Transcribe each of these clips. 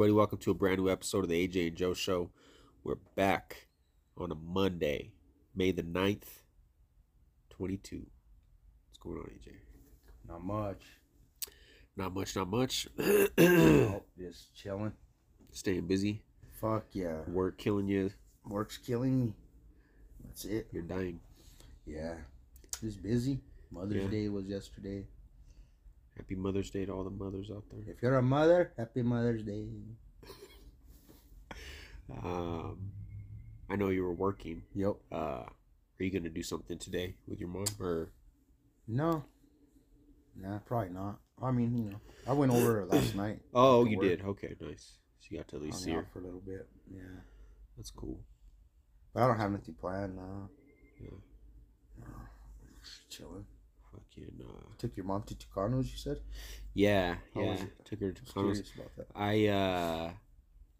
everybody? Welcome to a brand new episode of the AJ and Joe Show. We're back on a Monday, May the 9th, 22. What's going on, AJ? Not much. Not much, not much. oh, just chilling. Staying busy. Fuck yeah. Work killing you. Work's killing me. That's it. You're dying. Yeah. Just busy. Mother's Yeah. Day was yesterday. Happy Mother's Day to all the mothers out there. If you're a mother, happy Mother's Day. Um, I know you were working. Yep. Uh, are you gonna do something today with your mom or? No. Nah, probably not. I mean, you know, I went over last night. Oh, you work. did. Okay, nice. So you got to at least Hung see her. for a little bit. Yeah. That's cool. But I don't have anything planned now. Yeah. No. Just chilling. Fucking. Uh, Took your mom to Tucanos, you said? yeah, How yeah. Took her to Tucanos. curious about that. I uh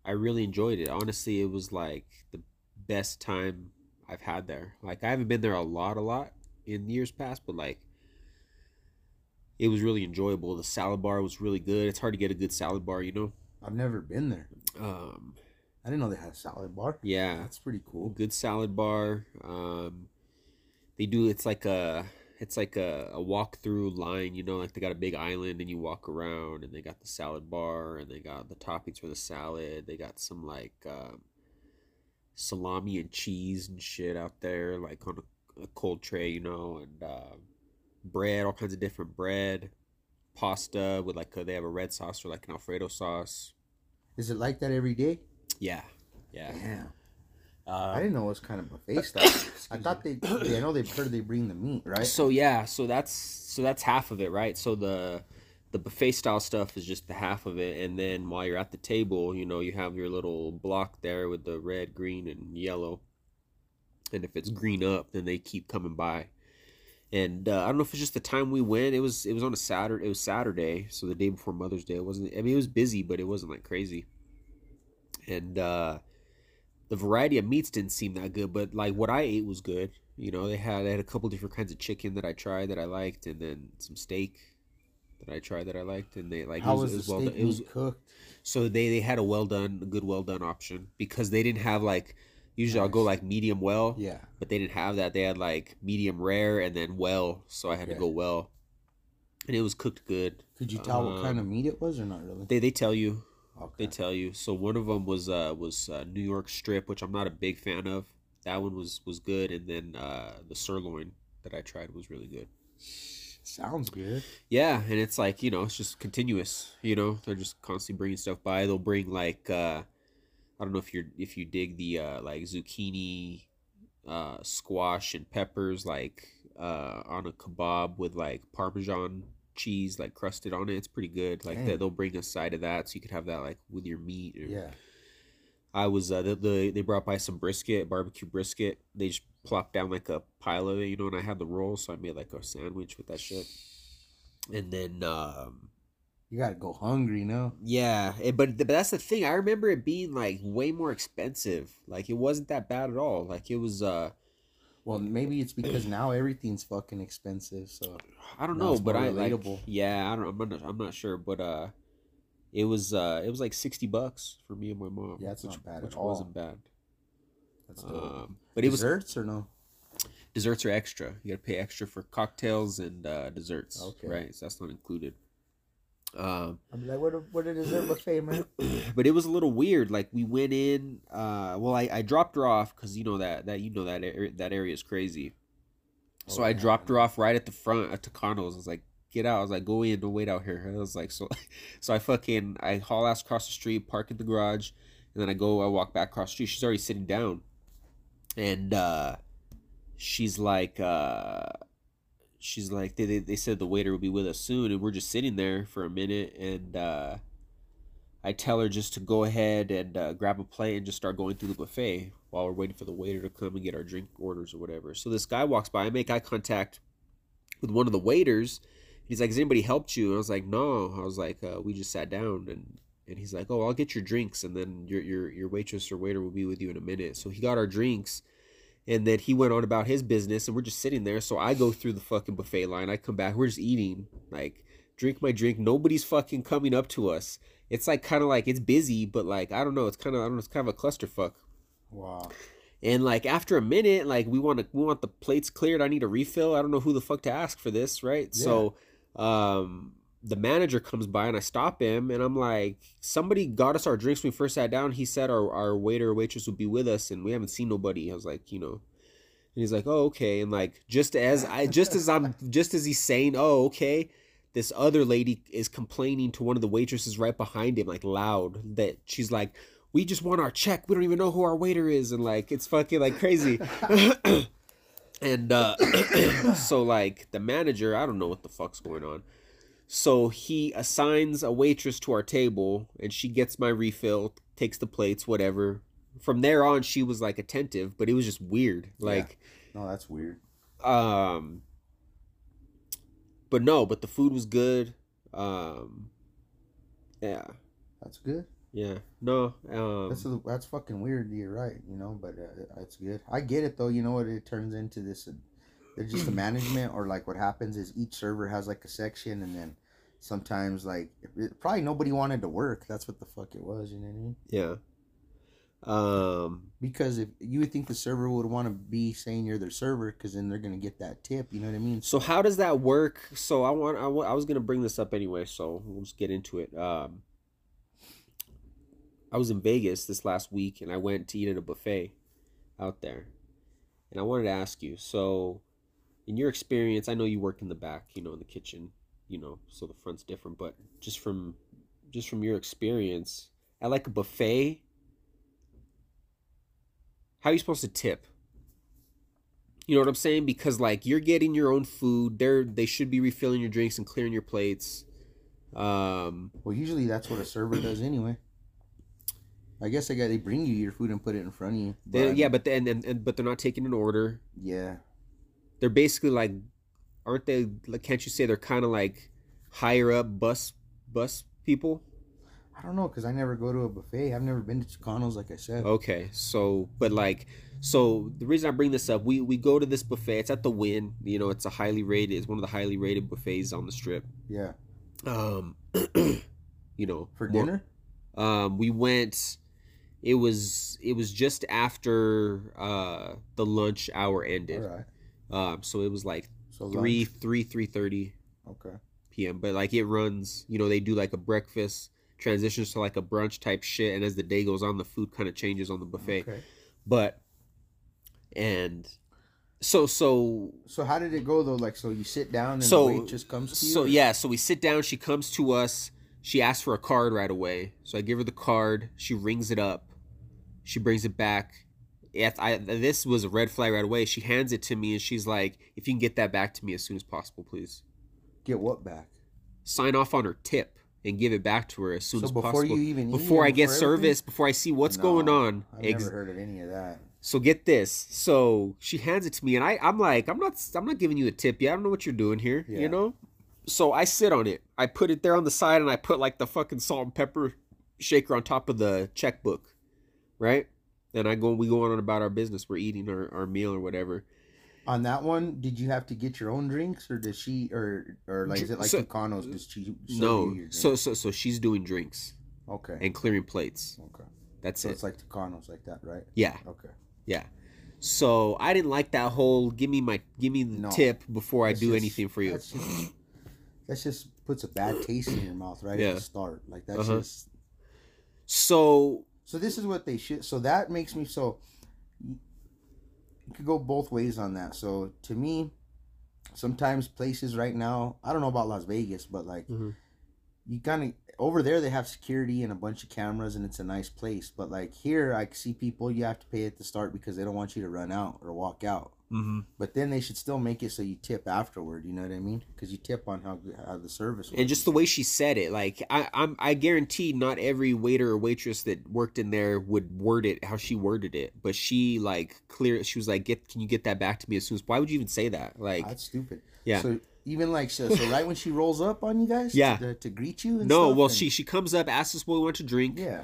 I really enjoyed it. Honestly, it was like the best time I've had there. Like I haven't been there a lot a lot in years past, but like it was really enjoyable. The salad bar was really good. It's hard to get a good salad bar, you know. I've never been there. Um I didn't know they had a salad bar. yeah, That's pretty cool. good salad bar. Um they do it's like a it's like a, a walk through line, you know, like they got a big island and you walk around and they got the salad bar and they got the toppings for the salad. They got some like um, salami and cheese and shit out there, like on a, a cold tray, you know, and uh, bread, all kinds of different bread, pasta with like a, they have a red sauce or like an Alfredo sauce. Is it like that every day? Yeah, yeah. Damn. Uh, I didn't know it was kind of buffet style. I thought they, they. I know they've heard they bring the meat, right? So yeah, so that's so that's half of it, right? So the the buffet style stuff is just the half of it, and then while you're at the table, you know, you have your little block there with the red, green, and yellow. And if it's green up, then they keep coming by. And uh, I don't know if it's just the time we went. It was it was on a Saturday. It was Saturday, so the day before Mother's Day. It wasn't. I mean, it was busy, but it wasn't like crazy. And uh, the variety of meats didn't seem that good, but like what I ate was good. You know, they had they had a couple different kinds of chicken that I tried that I liked, and then some steak that I tried that I liked, and they like How it was, was, it was well done. It was cooked? so they they had a well done, a good well done option because they didn't have like usually I'll go like medium well, Yeah. but they didn't have that. They had like medium rare and then well, so I had to go well, and it was cooked good. Could you tell what kind Um, of meat it was, or not really? They they tell you Okay. they tell you. So one of them was uh was uh, New York strip, which I'm not a big fan of. That one was was good, and then uh the sirloin that I tried was really good. Sounds good. Yeah, and it's like you know it's just continuous. You know they're just constantly bringing stuff by. They'll bring like uh I don't know if you're if you dig the uh like zucchini, uh squash and peppers like uh on a kebab with like parmesan cheese like crusted on it. It's pretty good. Like they, they'll bring a side of that so you could have that like with your meat. Or, Yeah. I was uh, the, the they brought by some brisket, barbecue brisket. They just plopped down like a pile of it, you know, and I had the roll, so I made like a sandwich with that shit. And then um You gotta go hungry now. yeah, it, but but that's the thing. I remember it being like way more expensive. Like it wasn't that bad at all. Like it was uh Well, maybe it's because now everything's fucking expensive. So I don't know, but I like relatable. yeah, I don't I'm not I'm not sure, but uh it was uh it was like 60 bucks for me and my mom. Yeah, that's which, not bad which at all. wasn't bad. that's dope. Um but it was desserts or no? desserts are extra. You got to pay extra for cocktails and uh, desserts. Okay. Right, so that's not included. Um, I'm like, what? A, what a dessert buffet, man. but it was a little weird. Like we went in. Uh, well, I, I dropped her off because you know that that you know that area, that area is crazy. So I dropped her off right at the front at Tucanos. I was like, "Get out!" I was like, "Go in, don't wait out here." I was like, "So," so I fucking I haul ass across the street, park in the garage, and then I go. I walk back across the street. She's already sitting down, and uh, she's like, uh, she's like, they, they they said the waiter will be with us soon, and we're just sitting there for a minute, and uh, I tell her just to go ahead and uh, grab a plate and just start going through the buffet while we're waiting for the waiter to come and get our drink orders or whatever. So this guy walks by. I make eye contact with one of the waiters. He's like, "Has anybody helped you?" And I was like, "No." I was like, uh, "We just sat down." And and he's like, "Oh, I'll get your drinks, and then your your your waitress or waiter will be with you in a minute." So he got our drinks, and then he went on about his business, and we're just sitting there. So I go through the fucking buffet line. I come back. We're just eating, like, drink my drink. Nobody's fucking coming up to us. it's like kind of like it's busy, but like I don't know, it's kind of I don't know, it's kind of a clusterfuck. Wow. And like after a minute, like we want to we want the plates cleared. I need a refill. I don't know who the fuck to ask for this, right? So, um, the manager comes by and I stop him and I'm like, somebody got us our drinks when we first sat down. He said our our waiter or waitress would be with us and we haven't seen nobody. I was like, you know. And he's like, "Oh, okay." And like just as I just as I'm just as he's saying, "Oh, okay," this other lady is complaining to one of the waitresses right behind him like loud that she's like, "We just want our check. We don't even know who our waiter is." And like it's fucking like crazy. and uh so like the manager, I don't know what the fuck's going on. So he assigns a waitress to our table and she gets my refill, takes the plates, whatever. From there on she was like attentive, but it was just weird. Like No, that's weird. um but no, but the food was good. Um yeah. That's good. Yeah. No. Um That's a, that's fucking weird. You're right. You know, but uh, that's good. I get it though. You know what? It turns into this. They're just the management, or like what happens is each server has like a section, and then sometimes like it, probably nobody wanted to work. That's what the fuck it was. You know what I mean? yeah. Um Because if you would think the server would want to be saying you're their server, because then they're gonna get that tip. You know what I mean? So how does that work? So I want I, I was gonna bring this up anyway, so we'll just get into it. Um, I was in Vegas this last week, and I went to eat at a buffet out there, and I wanted to ask you. So, in your experience, I know you work in the back, you know, in the kitchen, you know, so the front's different, but just from just from your experience, at like a buffet, how are you supposed to tip? You know what I'm saying? Because like you're getting your own food, they're they should be refilling your drinks and clearing your plates. Um, Well, usually that's what a server does anyway. I guess they got they bring you your food and put it in front of you. they, yeah, but then and, and but they're not taking an order. yeah. They're basically like, aren't they? Like, can't you say they're kind of like higher up bus bus people? I don't know because I never go to a buffet. I've never been to Chicanos, like I said. Okay, so but like so the reason I bring this up, we we go to this buffet. It's at the Wynn. You know, it's a highly rated. It's one of the highly rated buffets on the strip. Yeah, Um, you know, for more- dinner. Um, we went. It was it was just after uh the lunch hour ended. right. Um, so it was like So three three three thirty Okay. p.m. But like it runs. You know, they do like a breakfast transitions to like a brunch type shit, and as the day goes on, the food kind of changes on the buffet. Okay. But and so so So how did it go though? Like, so you sit down and So- the waitress comes to. So or- yeah, so we sit down. She comes to us. She asks for a card right away. So I give her the card. She rings it up. She brings it back. I, this was a red flag right away. She hands it to me and she's like, "If you can get that back to me as soon as possible, please." Get what back? Sign off on her tip and give it back to her as soon So as before possible. you even before it, I get service, before I see what's No, going on. I've Ex- never heard of any of that. so get this. So she hands it to me, and I, I'm like, I'm not, I'm not giving you a tip yet. I don't know what you're doing here. Yeah. You know. So I sit on it. I put it there on the side, and I put like the fucking salt and pepper shaker on top of the checkbook, right? And I go, we go on about our business. We're eating our, our meal or whatever. On that one, did you have to get your own drinks, or does she, or or like is it like So- Tucanos? Does she? no, so so so she's doing drinks okay, and clearing plates. okay. That's So it. it's like Tucanos, like that, right? yeah, Okay. yeah. So I didn't like that whole give me my give me the No. tip before I do just- anything for you. That's just, that just puts a bad taste in your mouth right Yeah. at the start. Like that's Uh-huh. just So So this is what they should. So that makes me so. You could go both ways on that. So to me, sometimes places right now, I don't know about Las Vegas, but like Mhm. you kind of over there they have security and a bunch of cameras and it's a nice place. But like here, I see people you have to pay at the start because they don't want you to run out or walk out. Mm-hmm. But then they should still make it so you tip afterward. You know what I mean? Because you tip on how how the service. and just the way she said it like I, i'm i guarantee not every waiter or waitress that worked in there would word it how she worded it but she like clear she was like get can you get that back to me as soon as why would you even say that like That's stupid. yeah So even like so, so right when she rolls up on you guys, Yeah. to, to greet you. And no well and- she she comes up asks us what we want to drink Yeah.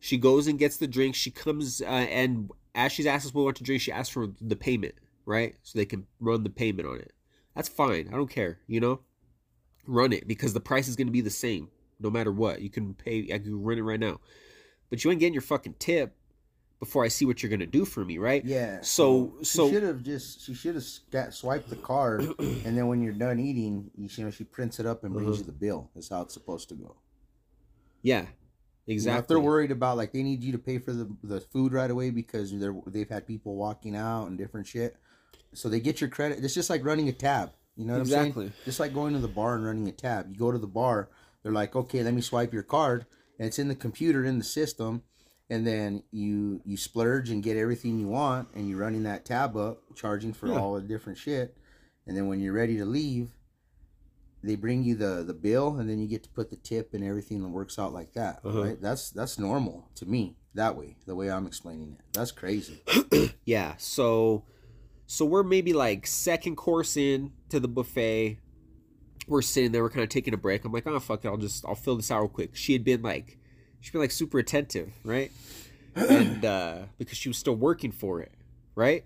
she goes and gets the drink she comes uh, and as she's asked us what we want to drink she asks for the payment right so they can run the payment on it that's fine i don't care you know run it because the price is going to be the same no matter what. You can pay. I can run it right now, but you ain't getting your fucking tip before I see what you're gonna do for me, right? Yeah. So she so should have just she should have sca- swiped the card, and then when you're done eating, you, you know she prints it up and brings Uh-huh. you the bill. That's how it's supposed to go. yeah, You know, exactly. if they're worried about like they need you to pay for the the food right away because they're they've had people walking out and different shit, so they get your credit. It's just like running a tab. You know what I'm Exactly. saying? Just like going to the bar and running a tab. You go to the bar, they're like, okay, let me swipe your card, and it's in the computer in the system, and then you you splurge and get everything you want, and you're running that tab up, charging for Yeah. all the different shit, and then when you're ready to leave, they bring you the the bill, and then you get to put the tip and everything that works out like that. Uh-huh. Right? That's that's normal to me that way. The way I'm explaining it, that's crazy. Yeah, so so we're maybe like second course in to the buffet. We're sitting there, we're kind of taking a break. I'm like, oh fuck it, I'll just I'll fill this out real quick. She had been like she'd been like super attentive, right? And uh because she was still working for it, right?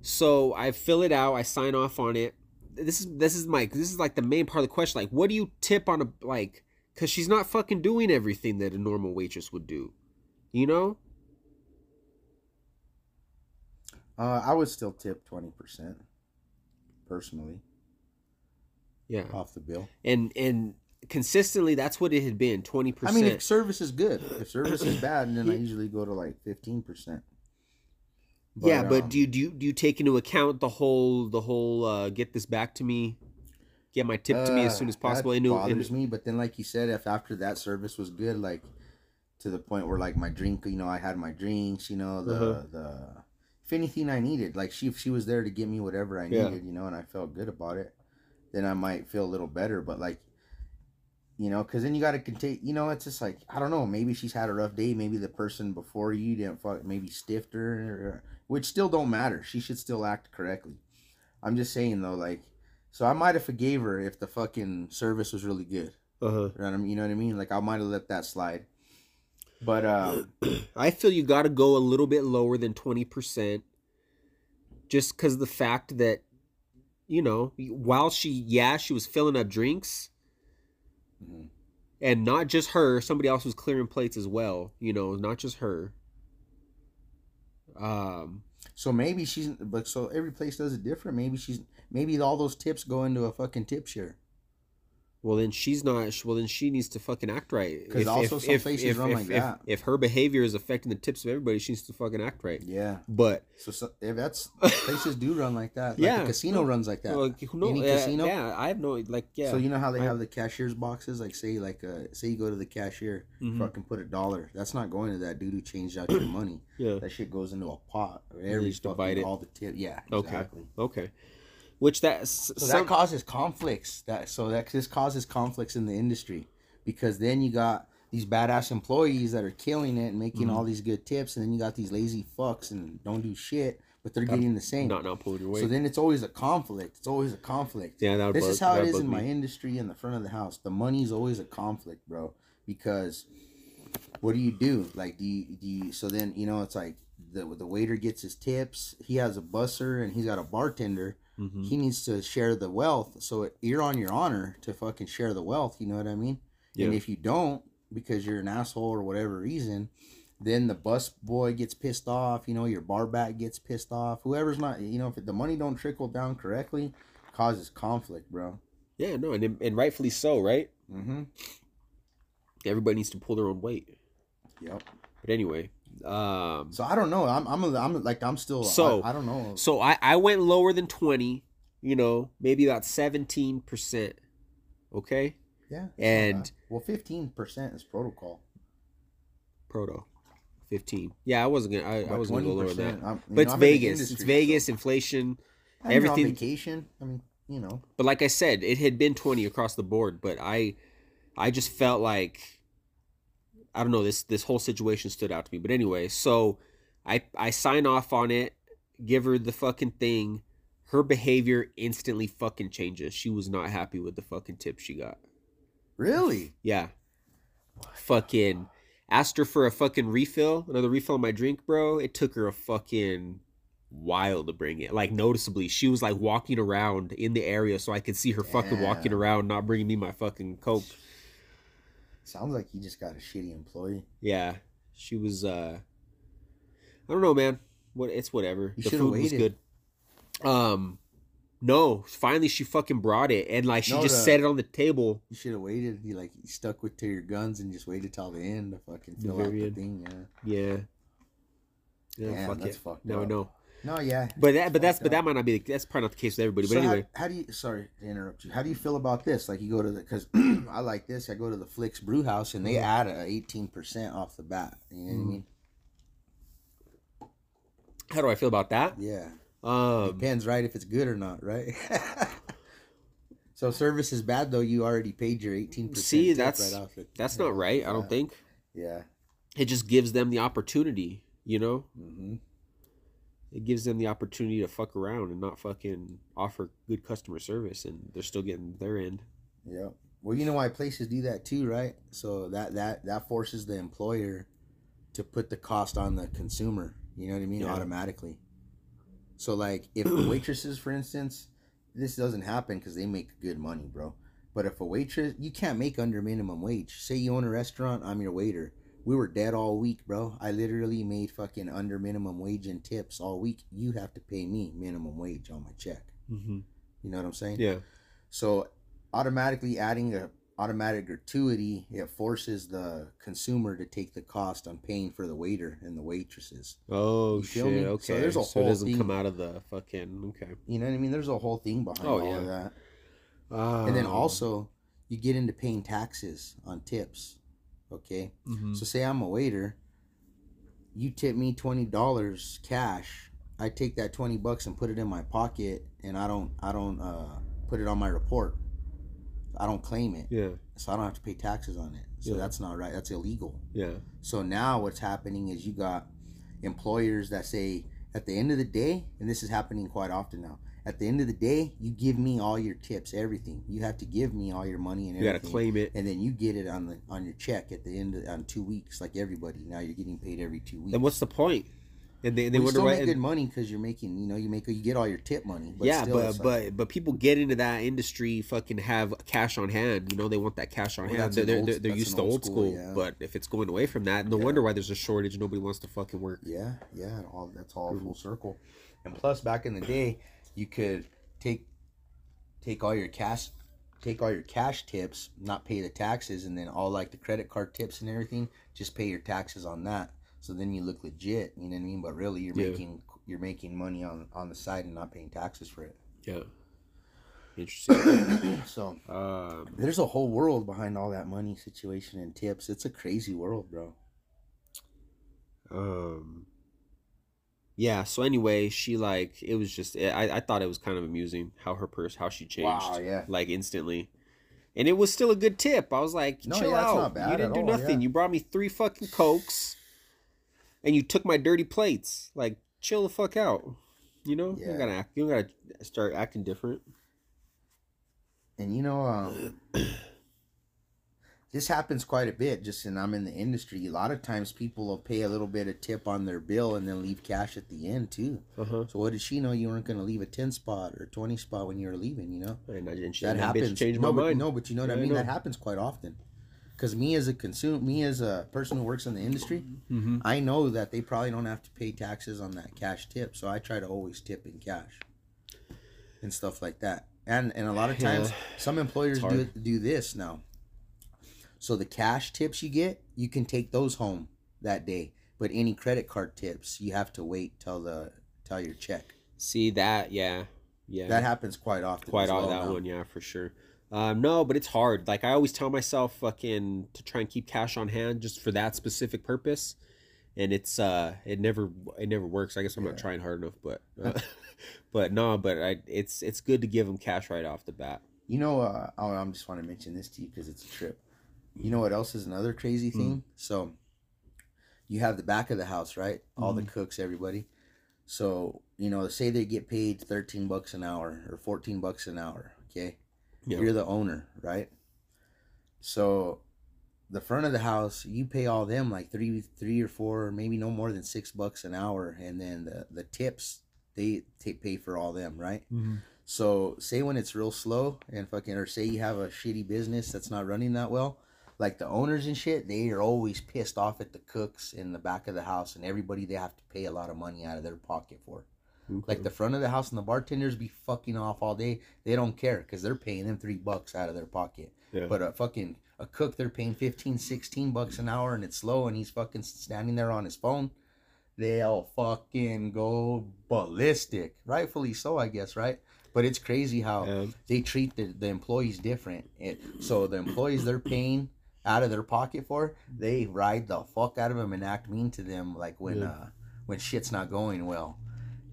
So I fill it out, I sign off on it. This is this is my this is like the main part of the question. Like, what do you tip on a like because she's not fucking doing everything that a normal waitress would do. You know? Uh, I would still tip twenty percent, personally, Yeah. off the bill. and and consistently that's what it had been 20% I mean, if service is good, if service is bad, then I usually go to like fifteen percent. yeah but um, do you do you, do you take into account the whole the whole uh get this back to me get my tip to me as soon as Uh, possible That I knew bothers me, but then like you said, if after that service was good, like to the point where like my drink, you know, I had my drinks, you know, the Uh-huh. the if anything I needed, like she if she was there to give me whatever I Yeah. needed, you know, and I felt good about it, then I might feel a little better. But like, you know, because then you got to contain, you know, it's just like I don't know, maybe she's had a rough day, maybe the person before you didn't fuck, maybe stiffed her, or, which still don't matter. She should still act correctly. I'm just saying though, like. So I might have forgave her if the fucking service was really good. uh-huh. You know what I mean? You know what I mean? Like I might have let that slide. But um, I feel you got to go a little bit lower than 20% just cuz the fact that you know while she yeah she was filling up drinks Mhm. and not just her somebody else was clearing plates as well you know not just her um so maybe she's but so every place does it different. Maybe she's maybe all those tips go into a fucking tip share. Well, then she's not. Well, then she needs to fucking act right. 'Cause also some places run like if, that. If, her behavior is affecting the tips of everybody, she needs to fucking act right. Yeah. But So, so if that's places do run like that. Like Yeah. casino runs like that. well, who knows? Any Yeah, casino? Yeah, I have no like. Yeah. So you know how they I- have the cashier's boxes? Like say like uh say you go to the cashier, Mhm. fucking put a dollar. That's not going to that dude who changed out your money. yeah. That shit goes into a pot. you Every fucking divide it. all the tip. Yeah. Okay. Exactly. Okay. Which that So some, that causes conflicts. That so that this causes conflicts in the industry because then you got these badass employees that are killing it and making Mhm. all these good tips, and then you got these lazy fucks and don't do shit, but they're getting the same. not not pulling your weight. So then it's always a conflict. It's always a conflict. yeah, that would This bug, is how it is in my industry in the front of the house. The money's always a conflict, bro. Because what do you do? Like, do you, do you, so then, you know, it's like the, the waiter gets his tips. He has a busser and he's got a bartender. Mhm. He needs to share the wealth. So it, you're on your honor to fucking share the wealth. You know what I mean? And if you don't, because you're an asshole or whatever reason, then the bus boy gets pissed off. You know, your bar back gets pissed off. Whoever's not, you know, if the money don't trickle down correctly, causes conflict, bro. Yeah, no, and and rightfully so, right? Mm-hmm. Everybody needs to pull their own weight. Yep. But anyway, um, So I don't know. I'm, I'm, I'm like, I'm still. So- I, I don't know. So I, I went lower than 20, you know, maybe about 17%. Okay? yeah. and- well, fifteen percent is protocol. Proto. 15. Yeah, I wasn't to I, I wasn't going to go lower that. I'm- But know, it's I'm in the Vegas. It's Vegas, so- inflation. On everything- vacation. I mean, you know. But like I said, it had been 20 across the board, but I I just felt like I don't know, this this whole situation stood out to me. But anyway, so I I sign off on it, give her the fucking thing. Her behavior instantly fucking changes. She was not happy with the fucking tip she got. Really? Yeah. Fucking asked her for a fucking refill, another refill on my drink, bro. It took her a fucking while to bring it. Like noticeably, she was like walking around in the area so I could see her fucking walking around, not bringing me my fucking coke. Sounds like he just got a shitty employee. Yeah, she was. uh I don't know, man. What it's whatever. You the food was good. Um, no. Finally, she fucking brought it, and like she No, just the- set it on the table. You should have waited. You like you stuck with to your guns and just waited till the end to fucking The fill out the thing. Yeah. Yeah. Yeah, Damn, fuck that's it. fucked Now I know. No, yeah. But that, but that's, but that might not be. The, that's probably not the case with everybody. So But anyway, how, do you? Sorry to interrupt you. How do you feel about this? Like you go to the because I like this. I go to the Flix Brewhouse and they Mhm. add a eighteen percent off the bat. You know what Mhm. I mean? how do I feel about that? Yeah. Um, Depends, right? If it's good or not, right? so service is bad though. You already paid your eighteen percent. See, that's- right off it. that's not right. I don't Yeah. think Yeah. it just gives them the opportunity. You know, hmm it gives them the opportunity to fuck around and not fucking offer good customer service, and they're still getting their end. Yep. Well, you know why places do that too, right? So that that that forces the employer to put the cost on the consumer. You know what I mean? Yeah. Automatically. So like if waitresses, for instance, this doesn't happen because they make good money, bro. But if a waitress, you can't make under minimum wage. Say you own a restaurant, I'm your waiter. We were dead all week, bro. I literally made fucking under minimum wage and tips all week. You have to pay me minimum wage on my check. Mm-hmm. You know what I'm saying? Yeah. So automatically adding a automatic gratuity, it forces the consumer to take the cost on paying for the waiter and the waitresses. Oh shit. me? Okay. So So, there's a it whole doesn't thing- come out of the fucking okay. You know what I mean? There's a whole thing behind Oh, all yeah. of that. Um, And then also you get into paying taxes on tips. Okay? mhm. So say I'm a waiter, you tip me twenty dollars cash. I take that twenty bucks and put it in my pocket and I don't I don't uh put it on my report. I don't claim it. yeah. So I don't have to pay taxes on it. So Yeah. that's not right. That's illegal. Yeah. So now what's happening is you got employers that say at the end of the day, and this is happening quite often now. At the end of the day, you give me all your tips, everything. You have to give me all your money and You everything. You gotta claim it. and then you get it on the on your check at the end of, on two weeks, like everybody. Now you're getting paid every two weeks. Then what's the point? And they, they Well, you wonder still why. make good money because you're making, you know, you make you get all your tip money. But yeah, still, but like- but but people get into that industry, fucking have cash on hand. You know, they want that cash on Well, hand. They're they're, old- they're, they're used to old old school, school. yeah. But if it's going away from that, no Yeah. wonder why there's a shortage. Nobody wants to fucking work. Yeah, yeah, all that's all Mm-hmm. full circle. And plus, back in the day, you could take take all your cash, take all your cash tips, not pay the taxes, and then all like the credit card tips and everything, just pay your taxes on that. So then you look legit. You know what I mean? But really, you're Yeah. making you're making money on on the side and not paying taxes for it. Yeah. Interesting. so um, there's a whole world behind all that money situation and tips. It's a crazy world, bro. um. Yeah. So anyway, she like it was just I I thought it was kind of amusing how her purse how she changed Wow, yeah. like instantly. And it was still a good tip. I was like, No, chill yeah, out. not bad you didn't do all, nothing. yeah. You brought me three fucking cokes, and you took my dirty plates. Like, chill the fuck out. You know, you Yeah. don't gotta act. You gotta start acting different. And you know, um, this happens quite a bit. Just and I'm in the industry. A lot of times, people will pay a little bit of tip on their bill and then leave cash at the end too. Uh huh. So what did she know? You weren't going to leave a ten spot or twenty spot when you were leaving. You know And I didn't. that happens. No, my but, mind. no, but you know what Yeah, I I mean. That happens quite often. Because me as a consumer, me as a person who works in the industry, Mm-hmm. I know that they probably don't have to pay taxes on that cash tip. So I try to always tip in cash and stuff like that. And and a lot of times, Yeah. some employers do do this now. So the cash tips you get, you can take those home that day. But any credit card tips, you have to wait till the till your check. See that? Yeah, yeah. That happens quite often. quite often well that now. one. Yeah, for sure. Um, no, but it's hard. Like I always tell myself, fucking, to try and keep cash on hand just for that specific purpose, and it's uh, it never it never works. I guess I'm not trying hard enough, but uh, but no, but I it's it's good to give them cash right off the bat. You know, uh, I I'm just want to mention this to you because it's a trip. You know what else is another crazy hmm. thing? So, you have the back of the house, right? All the hmm. cooks, everybody. So you know, say they get paid thirteen bucks an hour or fourteen bucks an hour. Okay, Yeah. you're the owner, right? So, the front of the house, you pay all them like three, three or four, maybe no more than six bucks an hour, and then the the tips they take pay for all them, right? Mm-hmm. So say when it's real slow and fucking, or say you have a shitty business that's not running that well, like the owners and shit, they are always pissed off at the cooks in the back of the house and everybody they have to pay a lot of money out of their pocket for. Like the front of the house and the bartenders be fucking off all day. They don't care because they're paying them three bucks out of their pocket. Yeah. But a fucking a cook, they're paying 15, 16 bucks an hour and it's slow and he's fucking standing there on his phone. They'll fucking go ballistic. Rightfully so, I guess, right? But it's crazy how Yeah. they treat the, the employees different. It, so the employees they're paying out of their pocket for, they ride the fuck out of them and act mean to them like when Yeah. uh when shit's not going well.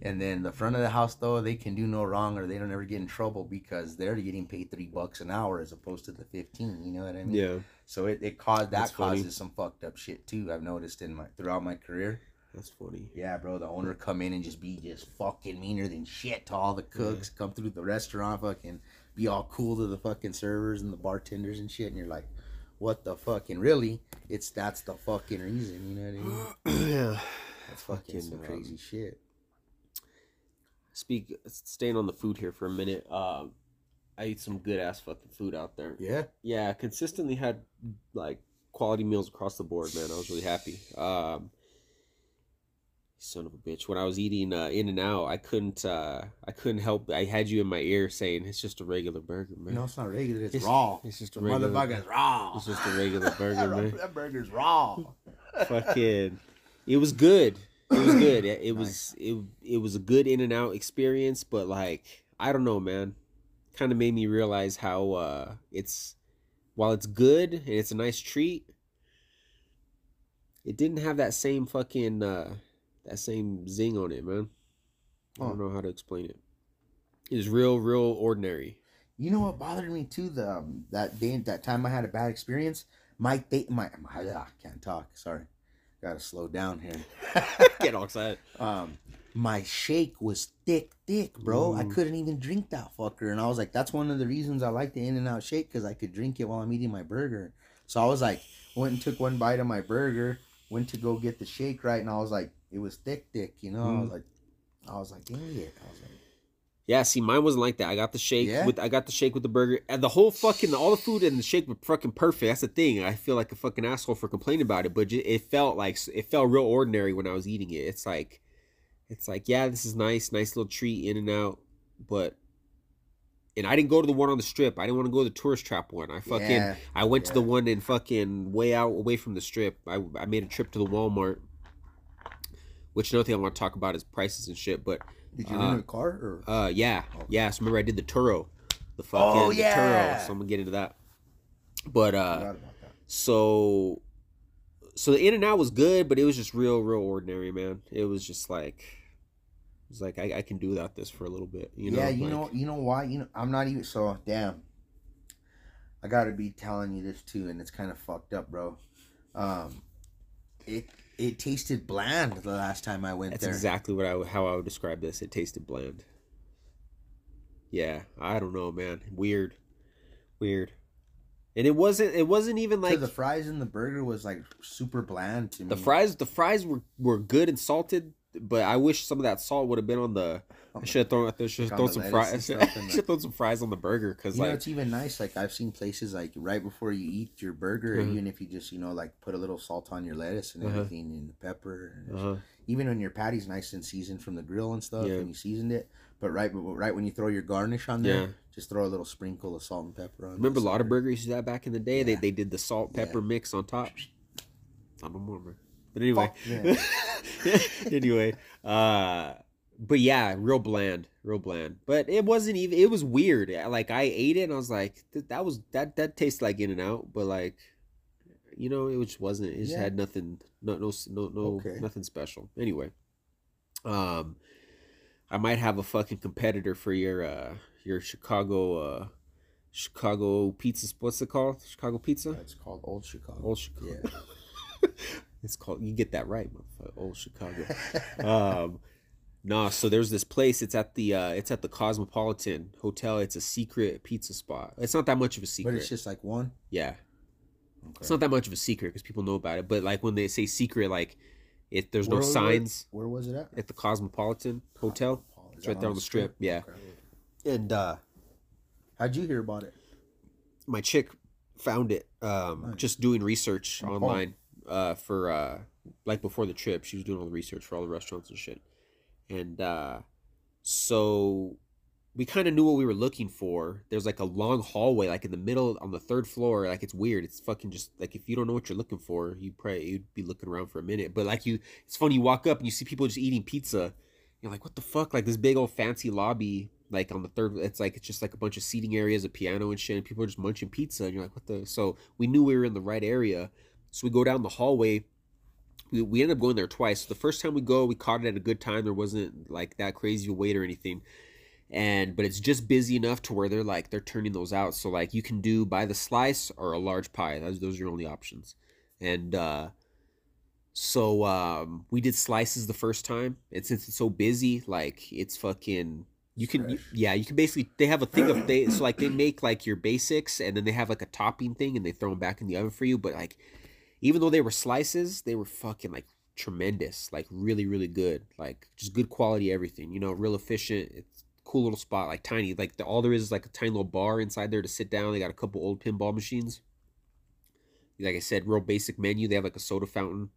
And then the front of the house though, they can do no wrong or they don't ever get in trouble because they're getting paid three bucks an hour as opposed to the fifteen. You know what I mean? Yeah, So it, it caused that That's funny. causes some fucked up shit too. I've noticed in my throughout my career. that's funny. Yeah, bro, the owner come in and just be just fucking meaner than shit to all the cooks. Come through the restaurant, fucking be all cool to the fucking servers and the bartenders and shit. And you're like, what the fucking really, it's that's the fucking reason. You know what I mean? yeah. That's fucking some Fucking, crazy shit. Speak. Staying on the food here for a minute. Um, I ate some good ass fucking food out there. Yeah. Yeah, consistently had like quality meals across the board, man. I was really happy. Um, son of a bitch. When I was eating uh, In and Out, I couldn't. Uh, I couldn't help. I had you in my ear saying it's just a regular burger, man. No, it's not regular. It's, It's- raw. It's just a regular. motherfucker's raw. It's just a regular burger, man. that burger's raw. Fucking, it was good. It was good. It, it was it it was a good In and Out experience, but like I don't know, man. Kind of made me realize how uh it's while it's good and it's a nice treat, it didn't have that same fucking uh that same zing on it, man. I don't know how to explain it. It's real, real ordinary. You know what bothered me too? The um, that day, that time I had a bad experience. My th- my, my ah, can't talk. Sorry, gotta slow down here. Get all excited. um, my shake was thick, thick, bro. I couldn't even drink that fucker, and I was like, that's one of the reasons I like the In and Out shake because I could drink it while I'm eating my burger. So I was like, went and took one bite of my burger, went to go get the shake right, and I was like, it was thick, thick. You know, I was Mm. like, I was like, dang it. I was like, Yeah, see, mine wasn't like that. I got the shake Yeah? with I got the shake with the burger, and the whole fucking all the food and the shake were fucking perfect. That's the thing. I feel like a fucking asshole for complaining about it, but it felt like it felt real ordinary when I was eating it. It's like, it's like, yeah, this is nice, nice little treat in and out, but. And I didn't go to the one on the strip. I didn't want to go to the tourist trap one. I fucking Yeah, I went to the one in fucking way out away from the strip. I I made a trip to the Walmart. Which another thing I want to talk about is prices and shit. But did you Uh, rent a car or? uh, yeah, Okay. yeah. So remember, I did the Turo, the fucking Oh, the. Turo. So I'm gonna get into that. But uh, that. so so the In and Out was good, but it was just real, real ordinary, man. It was just like, it was like I, I can do without this for a little bit, you know. yeah, you like- know, you know why? You know, I'm not even so damn. I gotta be telling you this too, and it's kind of fucked up, bro. Um, it it tasted bland the last time I went That's there. exactly what I how I would describe this. It tasted bland. Yeah, I don't know, man. Weird, weird. And it wasn't. It wasn't even like the fries and the burger was like super bland to me. The fries, the fries were, were good and salted, but I wish some of that salt would have been on the. I should have thrown. I should have thrown some fries. and I stuff and should have thrown some fries on the burger because You know, like it's even nice. Like I've seen places like right before you eat your burger, Mhm. even if you just you know like put a little salt on your lettuce and Uh-huh. everything and the pepper, and uh even when your patty's nice and seasoned from the grill and stuff, Yeah. and you seasoned it. But right, right when you throw your garnish on there, Yeah. just throw a little sprinkle of salt and pepper on. remember a lot of burgers used that back in the day. They Yeah. they did the salt pepper mix on top. I don't remember, but anyway. Anyway, uh, but yeah, real bland, real bland. But it wasn't even. It was weird. Like I ate it and I was like, "Th- that was that that tastes like In and Out, but like, you know, it just wasn't. It just Yeah. had nothing. No no no no Okay. nothing special. Anyway, um, I might have a fucking competitor for your uh your Chicago uh Chicago pizza. What's it called? Chicago pizza. It's called Old Chicago. Old Chicago. Yeah. it's called. You get that right. Old Chicago. um no so there's this place it's at the uh it's at the cosmopolitan hotel it's a secret pizza spot it's not that much of a secret but it's just like one. yeah Okay. it's not that much of a secret because people know about it but like when they say secret like it there's Where no it? signs Where was it at? at the cosmopolitan hotel is It's right there on the strip, yeah. Okay. and uh How'd you hear about it? my chick found it um Nice. just doing research Oh. online uh for uh like before the trip she was doing all the research for all the restaurants and shit. And uh so we kind of knew what we were looking for. There's like a long hallway like in the middle on the third floor like it's weird. It's fucking just like if you don't know what you're looking for you probably you'd be looking around for a minute. But like you it's funny you walk up and you see people just eating pizza. You're like what the fuck? Like this big old fancy lobby like on the third it's like it's just like a bunch of seating areas a piano and shit and people are just munching pizza and you're like what the? So we knew we were in the right area so we go down the hallway. We, we ended up going there twice. So the first time we go we caught it at a good time. There wasn't like that crazy wait or anything. And but it's just busy enough to where they're like they're turning those out. So like you can do by the slice or a large pie. Those, those are your only options. And uh so um we did slices the first time. And since it's so busy like it's fucking you can you- yeah you can basically they have a thing of they so like they make like your basics and then they have like a topping thing and they throw them back in the oven for you. But like even though they were slices they were fucking like tremendous like really really good like just good quality everything you know real efficient it's cool little spot like tiny like the, all there is is like a tiny little bar inside there to sit down they got a couple old pinball machines like i said real basic menu they have like a soda fountain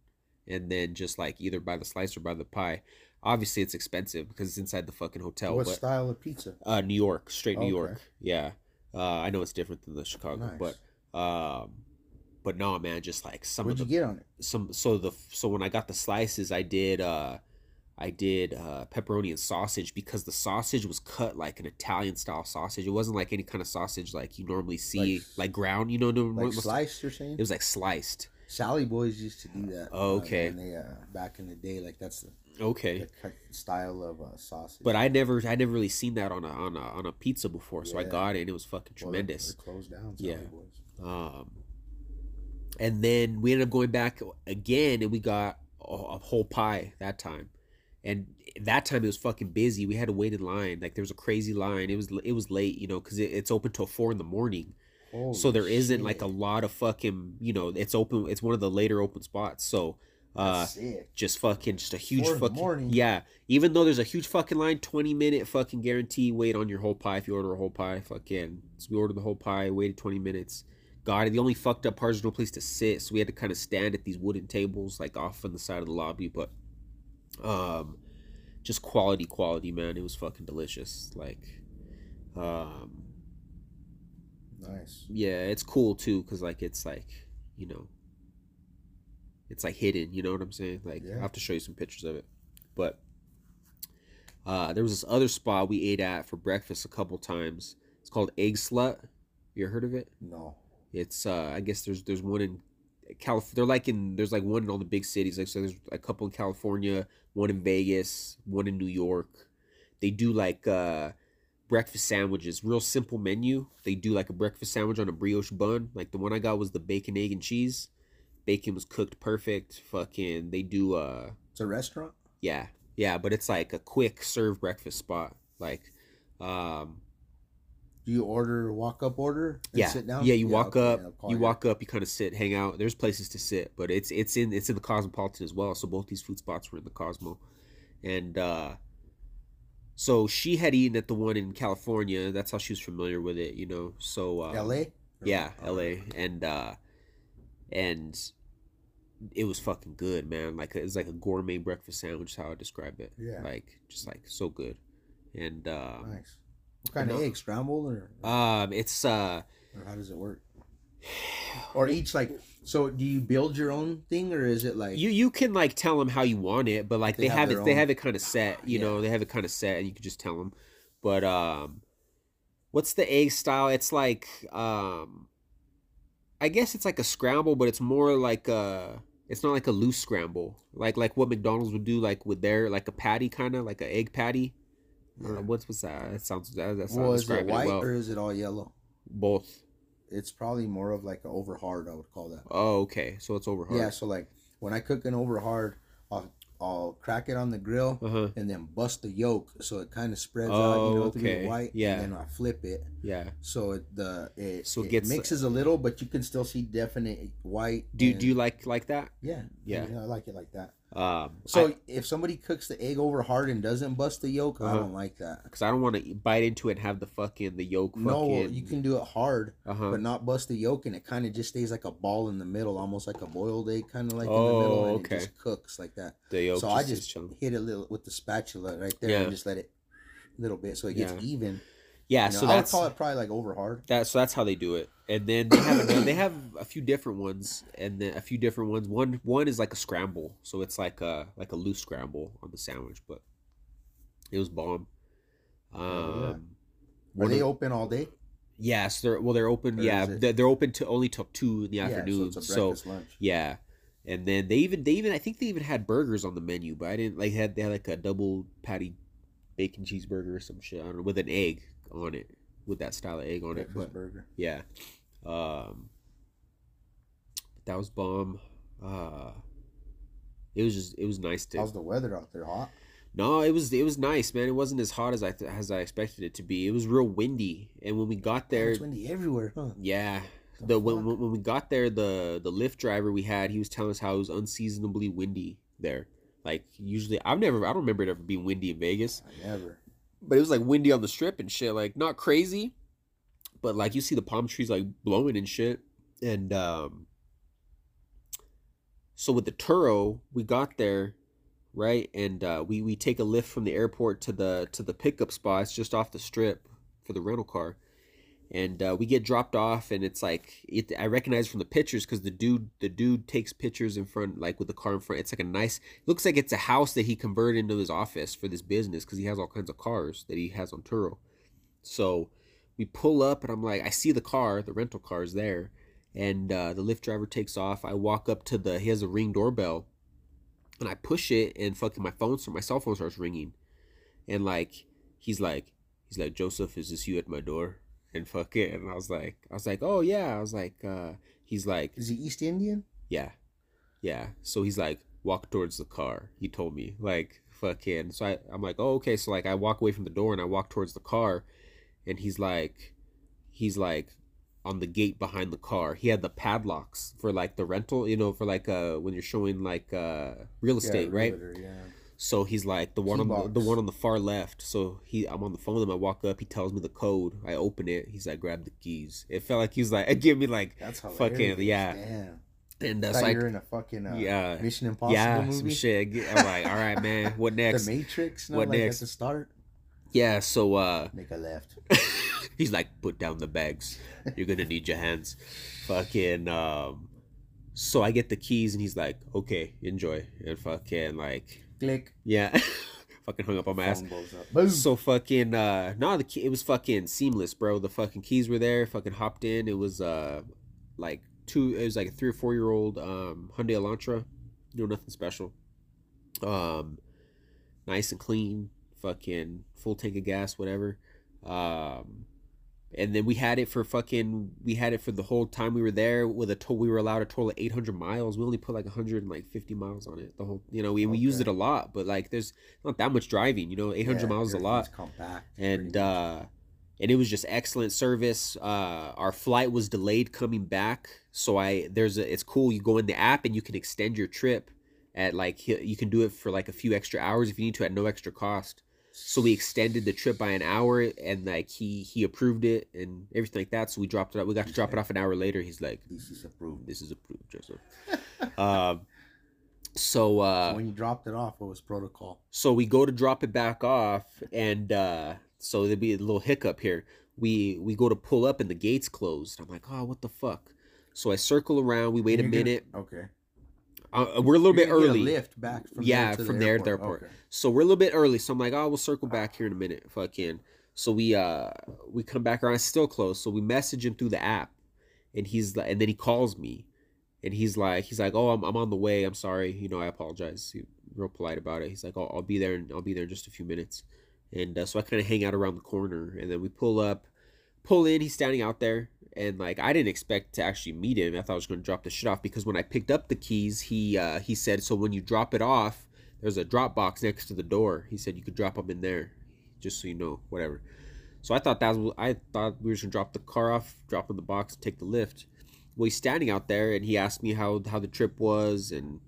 and then just like either by the slice or by the pie obviously it's expensive because it's inside the fucking hotel what but style of pizza? uh new york straight new Okay. york yeah uh i know it's different than the chicago Nice. but um but no man just like some What'd of you get on it? some so the so when I got the slices, I did uh I did uh pepperoni and sausage because the sausage was cut like an Italian style sausage. It wasn't like any kind of sausage like you normally see Like- like, ground. You know, no, Like sliced, you're saying? It was like sliced. Sally boys used to do that. Oh, uh, okay. when they, uh, back in the day, like that's the, Okay, the style of uh, sausage. but I never I never really seen that on a on a on a pizza before. So I got it and it was fucking Well, they're- tremendous. They're closed down. Sally Yeah. boys. Um, and then we ended up going back again, and we got a, whole pie that time. And that time it was fucking busy. We had to wait in line. Like there was a crazy line. It was it was late, you know, because it, it's open till four in the morning. so Holy there isn't like a lot of fucking, you know, it's open. It's one of the later open spots. So uh, just fucking just a huge Four fucking morning. yeah. Even though there's a huge fucking line, twenty minute fucking guarantee wait on your whole pie if you order a whole pie. Fucking so we ordered the whole pie, waited twenty minutes. Got it. The only fucked up part is no place to sit, so we had to kind of stand at these wooden tables like off on the side of the lobby. But um, just quality, quality, man. It was fucking delicious. Like um, Nice. yeah, it's cool too because like it's like you know, it's like hidden. You know what I'm saying? Like Yeah. I have to show you some pictures of it. But uh, there was this other spot we ate at for breakfast a couple times. It's called Eggslut. You ever heard of it? No. It's uh, I guess there's there's one in California. They're like in there's like one in all the big cities. Like so, there's a couple in California, one in Vegas, one in New York. They do like uh, breakfast sandwiches, real simple menu. They do like a breakfast sandwich on a brioche bun. Like the one I got was the bacon, egg, and cheese. Bacon was cooked perfect. Fucking, they do uh, It's a restaurant. yeah, yeah, but it's like a quick serve breakfast spot. Like, um, Do you order walk up order? And yeah, Sit down. yeah. You walk okay, up, you walk up, you kind of sit, hang out. There's places to sit, but it's it's in it's in the Cosmopolitan as well. So both these food spots were in the Cosmo, and uh, so she had eaten at the one in California. That's how she was familiar with it, you know. So uh, L.A. yeah, L.A. and uh, and it was fucking good, man. Like it was like a gourmet breakfast sandwich. is How I describe it. Yeah. like just like so good, and uh, Nice. What kind of egg? Scrambled or, um, it's uh. or how does it work? Or each like so? Do you build your own thing or is it like you you can like tell them how you want it but like They they, have have, it they have it kind of set you Yeah. know they have it kind of set and you can just tell them but um what's the egg style it's like um i guess it's like a scramble but it's more like a it's not like a loose scramble like like what mcdonald's would do like with their like a patty kind of like an egg patty I don't know, what's what's that that sounds that, that's not Well, is it white well or is it all yellow? both It's probably more of like an over hard. I would call that. oh okay so it's over hard Yeah. So like when I cook an over hard, I'll I'll crack it on the grill uh-huh and then bust the yolk so it kind of spreads out. Oh, You know, to be okay. white. Yeah. And then I flip it yeah so it, the it, So it it gets- mixes a little, but you can still see definite white. do and- do you like like that Yeah. Yeah. I like it like that. Um, So if somebody cooks the egg over hard and doesn't bust the yolk, I Uh-huh. don't like that. because I, don't want to bite into it and have the fucking the yolk. Fucking, No, you can do it hard, Uh huh. but not bust the yolk, and it kind of just stays like a ball in the middle, almost like a boiled egg, kind of like in the Oh, middle, and okay. it just cooks like that. The yolk. so I just hit it little with the spatula right there Yeah. and just let it a little bit so it gets Yeah. even. Yeah. You know, so I would that's call it probably like over hard. that. So that's how they do it. And then they have another, they have a few different ones, and then a few different ones. One one is like a scramble, so it's like a like a loose scramble on the sandwich, but it was bomb. Um, Oh, yeah. Are they of- open all day? Yes, they're well. They're open. Or yeah, they're, they're open to only till two in the Yeah, afternoon. so so lunch. yeah, and then they even they even I think they even had burgers on the menu, but I didn't like had they had like a double patty bacon cheeseburger or some shit. I don't know with an egg on it with that style of egg on it. But burger. yeah, um, that was bomb. Uh, it was just it was nice to. How's the weather out there? Hot? No, it was it was nice, man. It wasn't as hot as I th- as I expected it to be. It was real windy, and when we got there, It's windy everywhere, huh? yeah. The when, when we got there, the the Lyft driver we had, he was telling us how it was unseasonably windy there. Like usually, I've never, I don't remember it ever being windy in Vegas, I never. But it was like windy on the strip and shit. Like not crazy, but like you see the palm trees like blowing and shit. And um, so with the Turo, we got there, right, and uh, we we take a lift from the airport to the to the pickup spot. It's just off the strip for the rental car and uh, we get dropped off and it's like it, i recognize from the pictures because the dude the dude takes pictures in front like with the car in front. It's like a nice looks like it's a house that he converted into his office for this business because he has all kinds of cars that he has on turo so we pull up and i'm like i see the car the rental car is there and uh, the Lyft driver takes off. I walk up to the he has a ring doorbell and i push it and fucking my phone my cell phone starts ringing. And like he's like he's like joseph is this you at my door and fuck it. And I was like, I was like, oh yeah. I was like, uh, he's like, Is he East Indian? yeah, yeah. So he's like, walk towards the car. He told me like, fucking. So I, I'm like, oh okay. So like, I walk away from the door and I walk towards the car, and he's like, he's like, on the gate behind the car. He had the padlocks for like the rental, you know, for like uh when you're showing like uh real estate, Yeah, right? realtor, yeah. So he's like the one Key on the, box. the one on the far left. So he, I'm on the phone with him. I walk up. He tells me the code. I open it. He's like, grab the keys. It felt like he was like, give me like, That's. Fucking- yeah. Damn. and so thought you're in a fucking uh, yeah, Mission Impossible yeah, movie. some shit. I'm like, all right, man, what next? The? Matrix. No, What like next? at the start. Yeah, so uh, Make a left. he's like, put down the bags. You're gonna need your hands. Fucking um. So I get the keys, and he's like, okay, enjoy, and fucking like, Click. yeah, fucking hung up on my ass. Up. Boom. So fucking uh no the key it was fucking seamless, bro. The fucking keys were there, fucking hopped in. It was uh like two it was like a three or four year old um Hyundai Elantra. You know, nothing special. Um nice and clean, fucking full tank of gas, whatever. Um and then we had it for fucking we had it for the whole time we were there with a total we were allowed a total of 800 miles. We only put like 150 miles on it the whole you know we, we used it a lot but like there's not that much driving you know 800 Yeah, miles is a lot. Compact. and uh and it was just excellent service. Uh our flight was delayed coming back so i there's a it's cool you go in the app and you can extend your trip at like you can do it for like a few extra hours if you need to at no extra cost so we extended the trip by an hour and like he he approved it and everything like that so we dropped it off we got to drop it off an hour later he's like this is approved. this is approved joseph um so uh So when you dropped it off, what was protocol? so we go to drop it back off, and uh, so there'd be a little hiccup here. We we go to pull up, and the gates closed. I'm like, oh, what the fuck? So I circle around. We wait a You're gonna- minute. Okay. Uh, we're a little You're bit gonna get a early. lift back from Yeah, there from the there to the airport. airport. Okay. So we're a little bit early. So I'm like, oh, we'll circle back here in a minute. Fucking. So we uh we come back around. It's still closed. So we message him through the app, and he's like, and then he calls me, and he's like, he's like, oh, I'm, I'm on the way. I'm sorry. You know, I apologize. He, real polite about it. He's like, oh, I'll be there. and I'll be there in just a few minutes. And uh, so I kind of hang out around the corner, and then we pull up, pull in. He's standing out there, and like I didn't expect to actually meet him. I thought I was going to drop the shit off because when I picked up the keys, he uh, he said, so when you drop it off, there's a drop box next to the door. He said you could drop them in there, just so you know, whatever. So I thought that was I thought we were just gonna drop the car off, drop in the box, take the lift. Well, he's standing out there, and he asked me how how the trip was, and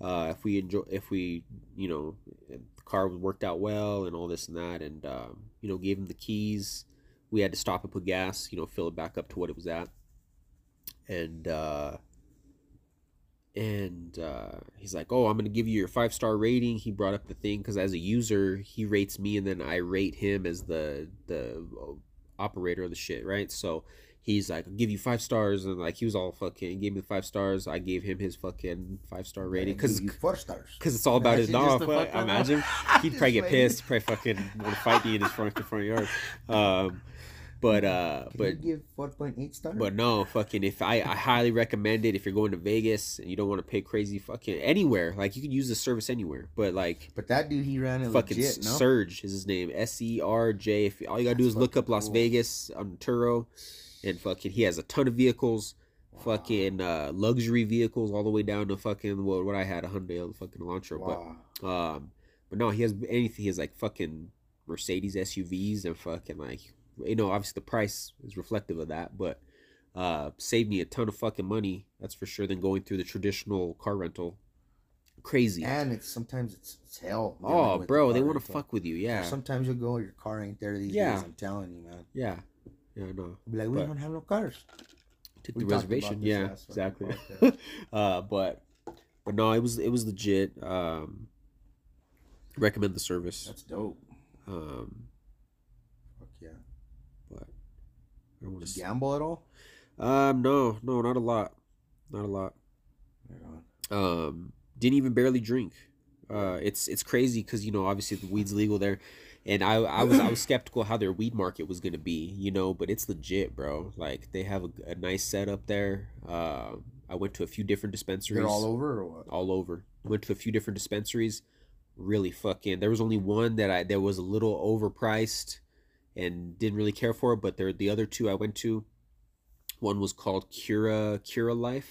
uh, if we enjoy, if we, you know, the car worked out well and all this and that, and um, you know, gave him the keys. We had to stop and put gas, you know, fill it back up to what it was at, and uh, and uh, he's like, "Oh, I'm gonna give you your five star rating." He brought up the thing because as a user, he rates me, and then I rate him as the the operator of the shit, right? So he's like, I'll give you five stars, and like he was all fucking gave me the five stars. I gave him his fucking five star rating because four stars. because it's all about his Imagine dog. Fuck, imagine he'd probably get pissed. Probably fucking want to fight me in his front the front yard. Um, but uh, Can but you give four point eight stars? but no, fucking if I, I highly recommend it if you're going to Vegas and you don't want to pay crazy fucking anywhere. Like you can use the service anywhere, but like but that dude, he ran it fucking legit, no? Serj is his name. S E R J. If all you gotta do is look up Las cool. Vegas on Turo, and fucking he has a ton of vehicles, fucking uh, luxury vehicles all the way down to fucking what what I had a Hyundai fucking Elantra, Wow. but um, but no, he has anything. He has like fucking Mercedes SUVs and fucking like you know obviously the price is reflective of that, but uh, saved me a ton of fucking money. That's for sure. Than going through the traditional car rental. Crazy. And it's sometimes it's, it's hell. oh, with the bro, they want to fuck with you. Yeah. Sometimes you'll go, your car ain't there these Yeah. days. I'm telling you, man. Yeah. Yeah, no. Be like, we But- don't have no cars. Took We the reservation. Yeah, exactly. uh, but but no, it was it was legit. Um, recommend the service. That's dope. Um, Fuck yeah. but I don't Did you gamble at all? Um, no, no, not a lot, not a lot. Um, didn't even barely drink. Uh, it's it's crazy because you know obviously the weed's legal there, and I I was I was skeptical how their weed market was gonna be, you know, but it's legit, bro. Like they have a, a nice setup there. Uh, I went to a few different dispensaries. They're all over or what? all over. Went to a few different dispensaries. Really fucking. There was only one that I that was a little overpriced, and didn't really care for. But there, the other two I went to, one was called Cura Curaleaf,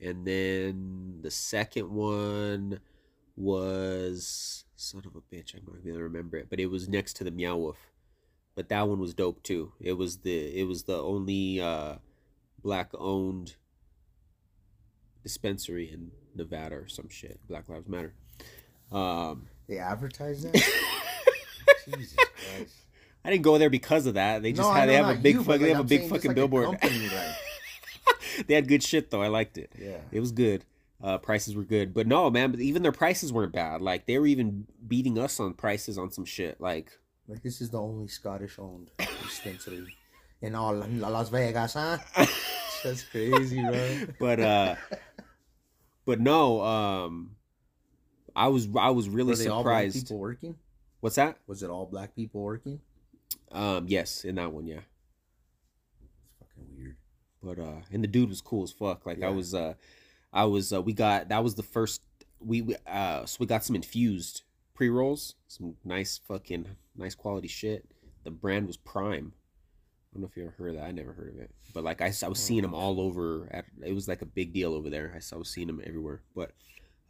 and then the second one was son of a bitch. I'm not gonna remember it, but it was next to the Meow Wolf. But that one was dope too. It was the it was the only uh, black owned dispensary in Nevada or some shit. Black Lives Matter. Um, They advertise that? Jesus Christ. I didn't go there because of that. They just No, had they have a big you, fuck, but, they have a I'm big fucking like billboard. company, like- they had good shit though. I liked it. Yeah. It was good. Uh, prices were good, but no, man. But even their prices weren't bad. Like they were even beating us on prices on some shit. Like Like this is the only Scottish owned dispensary in all Las Vegas, huh? That's crazy, bro. but uh, but no. Um, I was I was really Were they all black surprised. people working? What's that? Was it all black people working? Um, yes, in that one, yeah. It's fucking weird. But uh, and the dude was cool as fuck. Like I was uh, I was uh, we got that was the first we, we uh so we got some infused pre rolls, some nice fucking nice quality shit. The brand was Prime. I don't know if you ever heard of that. I never heard of it, but like I, I was seeing them all over. At it was like a big deal over there. I was seeing them everywhere. But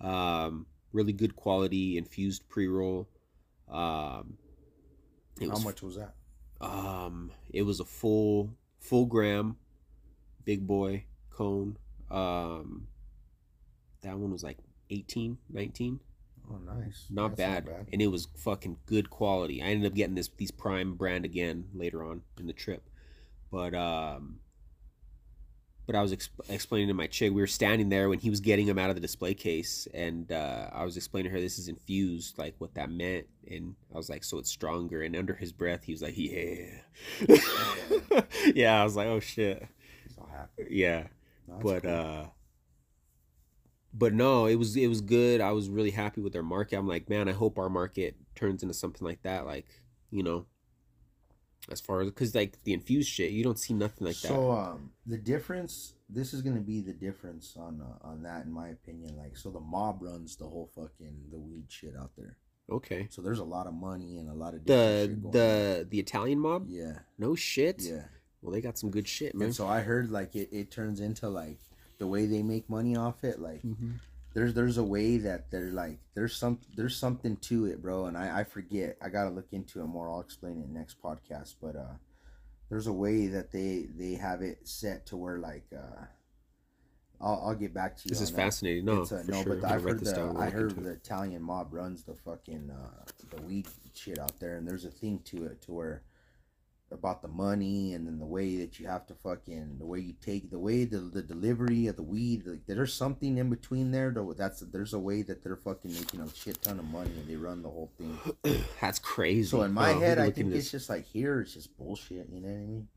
um, really good quality infused pre roll. Um, it How was much was that? um, it was a full full gram, big boy cone. Um, that one was like 18, 19. Oh, nice. Not That's bad. and it was fucking good quality. I ended up getting this these Prime brand again later on in the trip, but um, but I was exp- explaining to my chick. We were standing there when he was getting them out of the display case, and uh, I was explaining to her this is infused, like what that meant, and I was like, so it's stronger. And under his breath, he was like, yeah, yeah. I was like, oh shit, happy. yeah No, but cool. uh but no it was it was good i was really happy with their market i'm like man i hope our market turns into something like that like you know as far as because like the infused shit you don't see nothing like that. so um the difference this is gonna be the difference on uh, on that in my opinion like so the mob runs the whole fucking the weed shit out there. Okay. So there's a lot of money and a lot of different the shit going the the italian mob? Yeah. No shit? Yeah. Well they got some good shit man. and so i heard like it, it turns into like the way they make money off it like Mhm. There's there's a way that they're like there's some there's something to it bro and i i forget i gotta look into it more i'll explain it next podcast but uh there's a way that they they have it set to where like uh I'll, I'll get back to you. This is that. fascinating. No, uh, no, sure. but I've heard the I heard the Italian mob runs the fucking uh, the weed shit out there, and there's a thing to it to where about the money and then the way that you have to fucking the way you take the way the, the delivery of the weed like there's something in between there though that's there's a way that they're fucking making a shit ton of money and they run the whole thing That's crazy. so in my Oh, head i think it's this. just like here it's just bullshit you know what i mean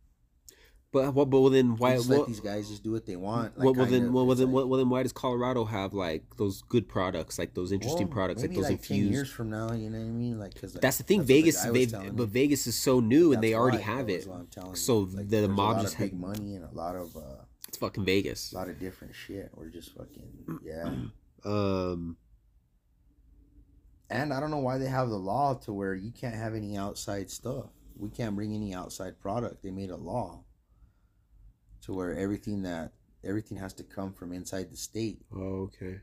But well, but well, then why? just Well, let these guys just do what they want like, well, well then, well, well then, like- well, well then, why does Colorado have like those good products, like those interesting Well, products, like those 10 infused? years from now you know what i mean like because That's the thing. what the Vegas, they, but. Vegas is so new and they already have it. what I'm. So Like, the a mob lot just big had- money and a lot of uh, It's fucking Vegas. a lot of different shit. We're just fucking yeah. Um, And I don't know why they have the law to where you can't have any outside stuff. We can't bring any outside product. They made a law to where everything that everything has to come from inside the state. oh, okay.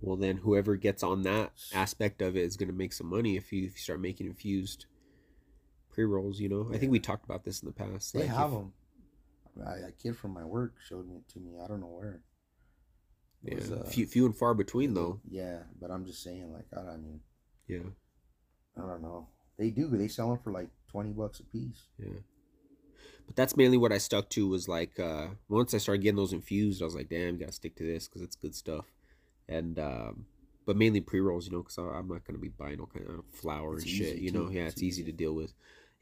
Well, then whoever gets on that aspect of it is going to make some money if you, if you start making infused pre rolls. You know, I think we talked about this in the past. They like, have if- them. I, a kid from my work showed me to me. I don't know where. It Yeah, was, uh, few few and far between though. Yeah, but I'm just saying, like, I, I mean, Yeah, I don't know. They do. They sell them for like twenty bucks a piece. yeah. But that's mainly what I stuck to was like uh once I started getting those infused, I was like, damn, gotta stick to this because it's good stuff. And um, but mainly pre rolls, you know, because I'm not gonna be buying all kind of flour It's and shit. You know, yeah, It's it's easy easy. to deal with.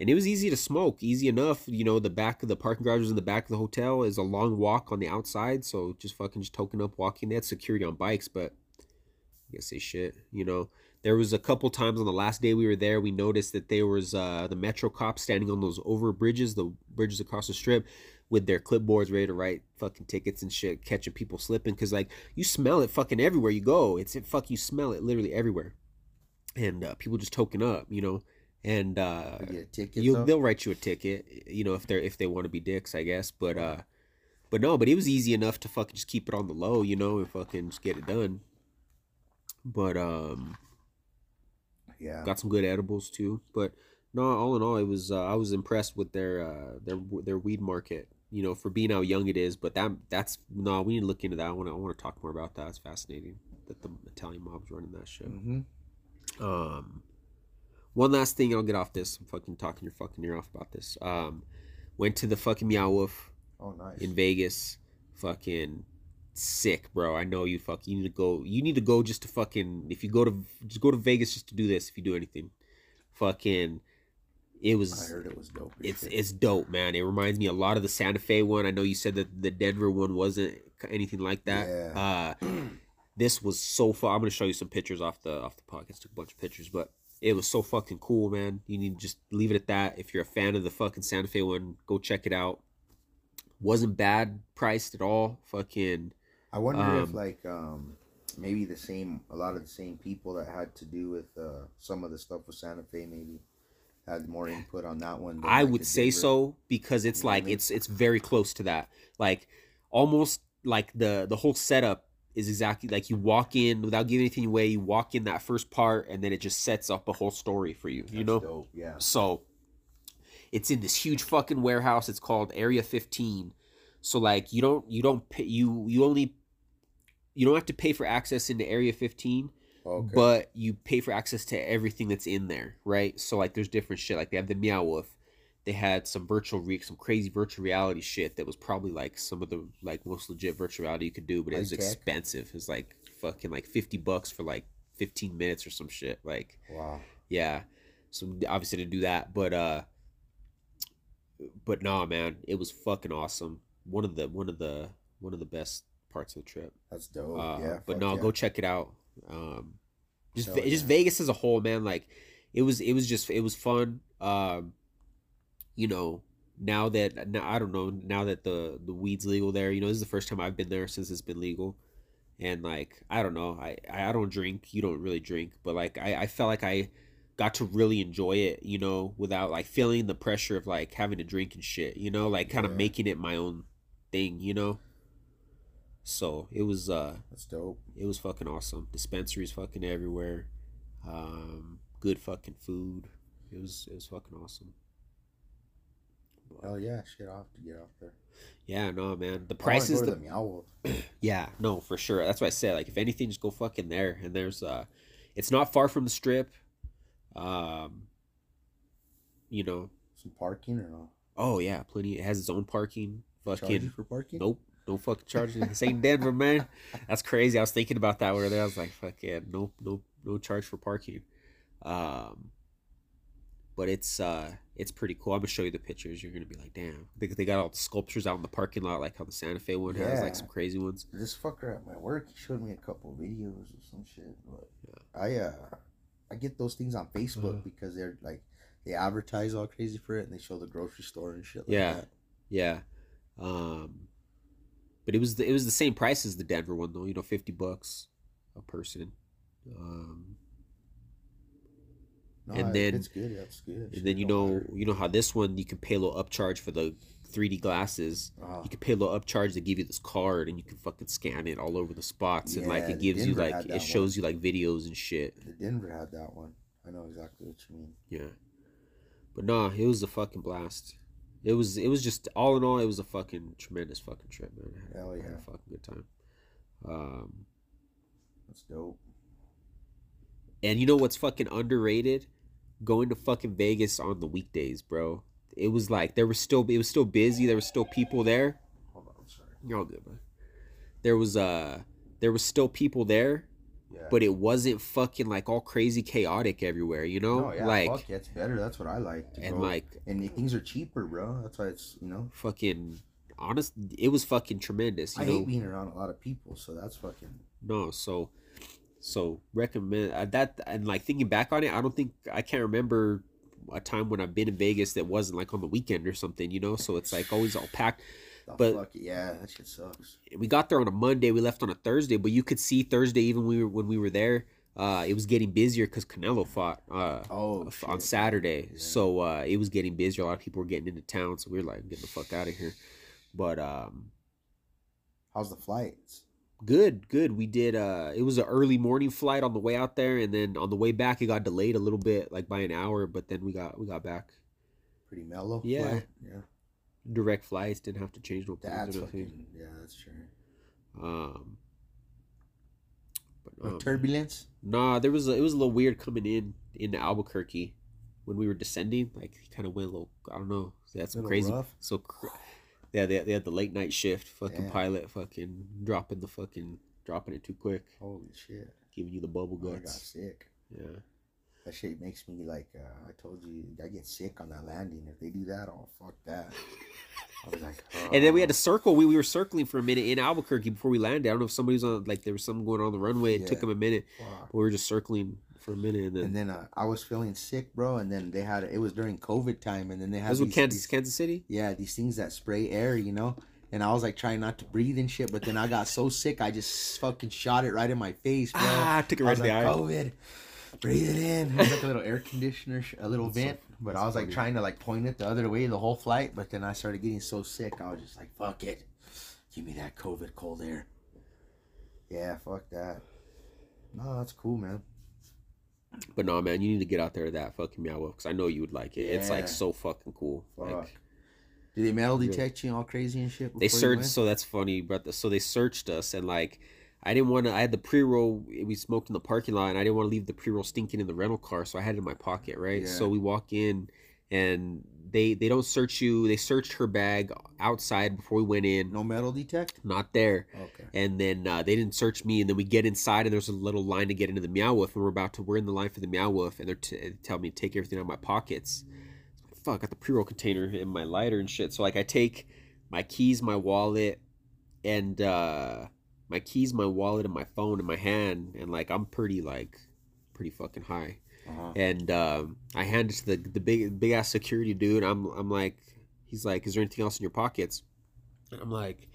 And it was easy to smoke, easy enough. You know, the back of the parking garages in the back of the hotel is a long walk on the outside, so just fucking just token up walking. They had security on bikes, but I guess they shit. You know, there was a couple times on the last day we were there, we noticed that there was uh, the metro cops standing on those over bridges, the bridges across the strip, with their clipboards ready to write fucking tickets and shit, catching people slipping. Cause like you smell it fucking everywhere you go. It's it fuck you smell it literally everywhere, and uh, people just token up, you know, and uh, ticket, they'll write you a ticket, you know, if they're if they want to be dicks, I guess. But uh, but no, but it was easy enough to fucking just keep it on the low, you know, and fucking just get it done. But um, yeah. got some good edibles too. But no, all in all, it was uh, I was impressed with their uh their their weed market. You know, for being how young it is, but that that's no, we need to look into that. I want to I want to talk more about that. It's fascinating that the Italian mob's running that shit. hmm Um, one last thing, I'll get off this. I'm fucking talking your fucking ear off about this. Um, went to the fucking Meow Wolf Oh, nice. in Vegas. Fucking sick, bro. I know you fuck. You need to go. You need to go just to fucking. If you go to just go to Vegas just to do this. If you do anything, fucking. It was. I heard it was dope. It's shit. it's dope, man. It reminds me a lot of the Santa Fe one. I know you said that the Denver one wasn't anything like that. Yeah. Uh, this was so fun. I'm gonna show you some pictures off the off the podcast. Took a bunch of pictures, but it was so fucking cool, man. You need to just leave it at that. If you're a fan of the fucking Santa Fe one, go check it out. Wasn't bad priced at all. Fucking I wonder if um, like um maybe the same a lot of the same people that had to do with uh some of the stuff with Santa Fe maybe had more input on that one. than, I like, would say so because it's You know I like mean? it's it's very close to that. Like almost like the the whole setup is exactly like you walk in without giving anything away. You walk in that first part, and then it just sets up a whole story for you. You That's know. dope, Yeah. So it's in this huge fucking warehouse. It's called Area 15. So like you don't you don't pay you you only you don't have to pay for access into Area 15, Okay. but you pay for access to everything that's in there, right? So like there's different shit. Like they have the Meow Wolf. They had some virtual re- some crazy virtual reality shit that was probably like some of the like most legit virtual reality you could do, but it was tech. expensive. It was like fucking like 50 bucks for like 15 minutes or some shit. Like wow. yeah so obviously to do that but uh but nah man it was fucking awesome one of the one of the one of the best parts of the trip That's dope. uh, yeah. but no yeah. go check it out um just Ve- just yeah. vegas as a whole man like it was it was just it was fun um you know now that now i don't know now that the the weed's legal there you know this is the first time i've been there since it's been legal and like i don't know i i don't drink you don't really drink but like i i felt like i got to really enjoy it you know without like feeling the pressure of like having to drink and shit you know like kind of Yeah. making it my own thing you know so it was uh That's dope. it was fucking awesome. Dispensaries fucking everywhere. Um, good fucking food. It was it was fucking awesome. Hell yeah, shit, I'll to get out there. Yeah, no, man. The prices, the, the yeah, no, for sure. That's why I said like if anything, just go fucking there. And there's uh, it's not far from the strip. Um, you know, Some parking or no? oh yeah, plenty. It has its own parking. Fucking for parking? nope, no fucking charging. This ain't Denver, man. That's crazy. I was thinking about that there. I was like, fuck yeah, no, no, no charge for parking. Um, but it's uh, it's pretty cool. I'm gonna show you the pictures. You're gonna be like, damn. They, they got all the sculptures out in the parking lot, like how the Santa Fe one has, like some crazy ones. This fucker at my work, he showed me a couple of videos or some shit. But I uh, I get those things on Facebook Uh-huh. because they're like they advertise all crazy for it and they show the grocery store and shit. Like Yeah. that. Yeah. Um but it was the, it was the same price as the Denver one though, you know, 50 bucks a person. Um No, And then- it's good. That's good. and then you know, you know how this one you can pay a little upcharge for the 3D glasses. uh, You can pay a little upcharge to give you this card and you can fucking scan it all over the spots and like it gives you like it shows you like videos and shit. the Denver had that one. I know exactly what you mean. Yeah. But nah, it was a fucking blast. It was it was just all in all it was a fucking tremendous fucking trip, man. I had, Hell I had yeah. a fucking good time. Um That's dope. And you know what's fucking underrated? Going to fucking Vegas on the weekdays, bro. It was like there was still it was still busy. There was still people there. Hold on, sorry. You're all good, man. There was uh there was still people there, Yeah. but it wasn't fucking like all crazy chaotic everywhere, you know? no, yeah, like fuck yeah, it's better. That's what I like. And go. like and things are cheaper, bro. That's why it's you know. fucking honest it was fucking tremendous, you I know. hate being around a lot of people, so that's fucking. No, so so recommend uh, that and like thinking back on it, I don't think I can't remember a time when I've been in Vegas that wasn't like on the weekend or something, you know. So it's like always all packed. The But- fuck, yeah, that shit sucks. We got there on a Monday, we left on a Thursday, but you could see Thursday even we were when we were there. Uh, it was getting busier because Canelo fought uh, Oh, on. Saturday, Yeah. so uh, it was getting busier. A lot of people were getting into town, so we were like, "Get the fuck out of here." But um, How's the flights? Good, good. We did uh it was an early morning flight on the way out there and then on the way back it got delayed a little bit, like by an hour, but then we got we got back. Pretty mellow. Yeah. flight? yeah. Direct flights, didn't have to change no plans That's fucking. Yeah, that's true. Um but um, turbulence. Nah, there was a, it was a little weird coming in in Albuquerque when we were descending. Like kind of went a little I don't know. They had some Little crazy rough? so cr- yeah, they, they had the late night shift, fucking Damn. pilot fucking dropping the fucking dropping it too quick, Holy shit! giving you the bubble Oh, I got sick. Yeah. That shit makes me like. Uh, I told you, I get sick on that landing. If they do that, oh fuck that. I was like, And then we had oh. to circle. We, we were circling for a minute in Albuquerque before we landed. I don't know if somebody was on like there was something going on, on the runway. It took them a minute. But we were just circling for a minute, and then, And then uh, I was feeling sick, bro. And then they had it was during COVID time, and then they had was with Kansas these- Kansas City. yeah, these things that spray air, you know. And I was like trying not to breathe and shit, but then I got so sick, I just fucking shot it right in my face, bro. Ah, took it I right in to the eye. COVID, breathe it in. It was like a little air conditioner, sh- a little That's so- vent. but I was like funny. trying to like point it the other way the whole flight. But then I started getting so sick, I was just like, fuck it, give me that COVID cold air. Yeah, fuck that. No, that's cool, man. But no, man, you need to get out there to that fucking meow because I know you would like it. It's like so fucking cool. Fuck. Like Did they metal Yeah. detect you all crazy and shit? they before you searched. went? So that's funny, but the, so they searched us and like. I didn't want to. I had the pre roll. We smoked in the parking lot, and I didn't want to leave the pre roll stinking in the rental car, so I had it in my pocket, right? Yeah. So we walk in, and they they don't search you. They searched her bag outside before we went in. no metal detect. Not there. Okay. And then uh, they didn't search me, and then we get inside, and there's a little line to get into the Meow Wolf, and we're about to we're in the line for the Meow Wolf, and they're t- they tell me to take everything out of my pockets. Fuck, I got the pre roll container and my lighter and shit. So like I take my keys, my wallet, and uh, my keys, my wallet, and my phone in my hand, and like I'm pretty like pretty fucking high Uh-huh. and um, I hand it to the the big big ass security dude. I'm I'm like, he's like, is there anything else in your pockets? And I'm like,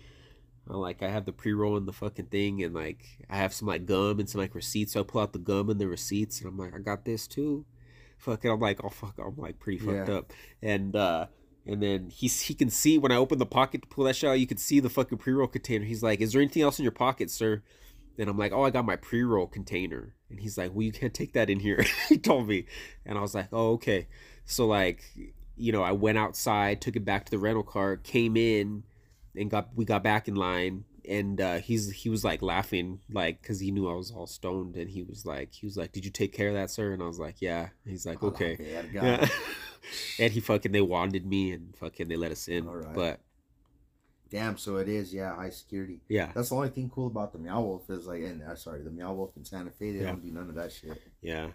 I'm like, I have the pre roll and the fucking thing, and like I have some like gum and some like receipts. So I pull out the gum and the receipts, and I'm like, I got this too. Fucking, I'm like, oh fuck, I'm like pretty fucked Yeah. up, and uh. And then he's he can see when I open the pocket to pull that shit out, you can see the fucking pre roll container. He's like, "Is there anything else in your pocket, sir?" And I'm like, oh, I got my pre roll container. And he's like, well, you can't take that in here. he told me. And I was like, oh, okay. So, like, you know, I went outside, took it back to the rental car, came in, and got we got back in line. And uh, he's he was like laughing like because he knew I was all stoned and he was like he was like did you take care of that sir and I was like yeah he's like okay verga. yeah. and he fucking they wanded me and fucking they let us in. But Damn, so it is, yeah, high security. yeah, That's the only thing cool about the Meow Wolf is like, and uh, sorry, the Meow Wolf in Santa Fe, they Yeah. don't do none of that shit. yeah.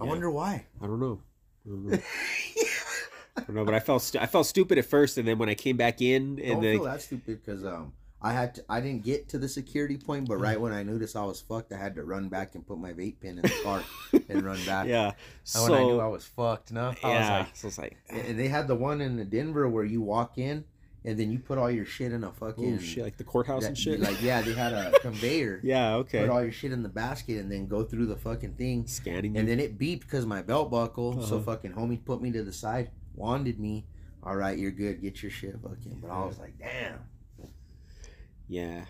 I Yeah. wonder why. I don't know. I don't know. I don't know, but I felt stu- I felt stupid at first, and then when I came back in, and don't then feel that stupid because um, I had to, I didn't get to the security point, but right when I noticed I was fucked, I had to run back and put my vape pen in the car and run back. yeah, And so when I knew I was fucked, no, I yeah, was like, so it's like and they had the one in the Denver where you walk in and then you put all your shit in a fucking oh shit, like the courthouse that- and shit. Like yeah, they had a conveyor. yeah, okay, Put all your shit in the basket and then go through the fucking thing. scanning And you. then it beeped because my belt buckle. So Uh-huh. fucking homie put me to the side, wanded me. All right, you're good. Get your shit, fucking. But I was like, damn. Yeah,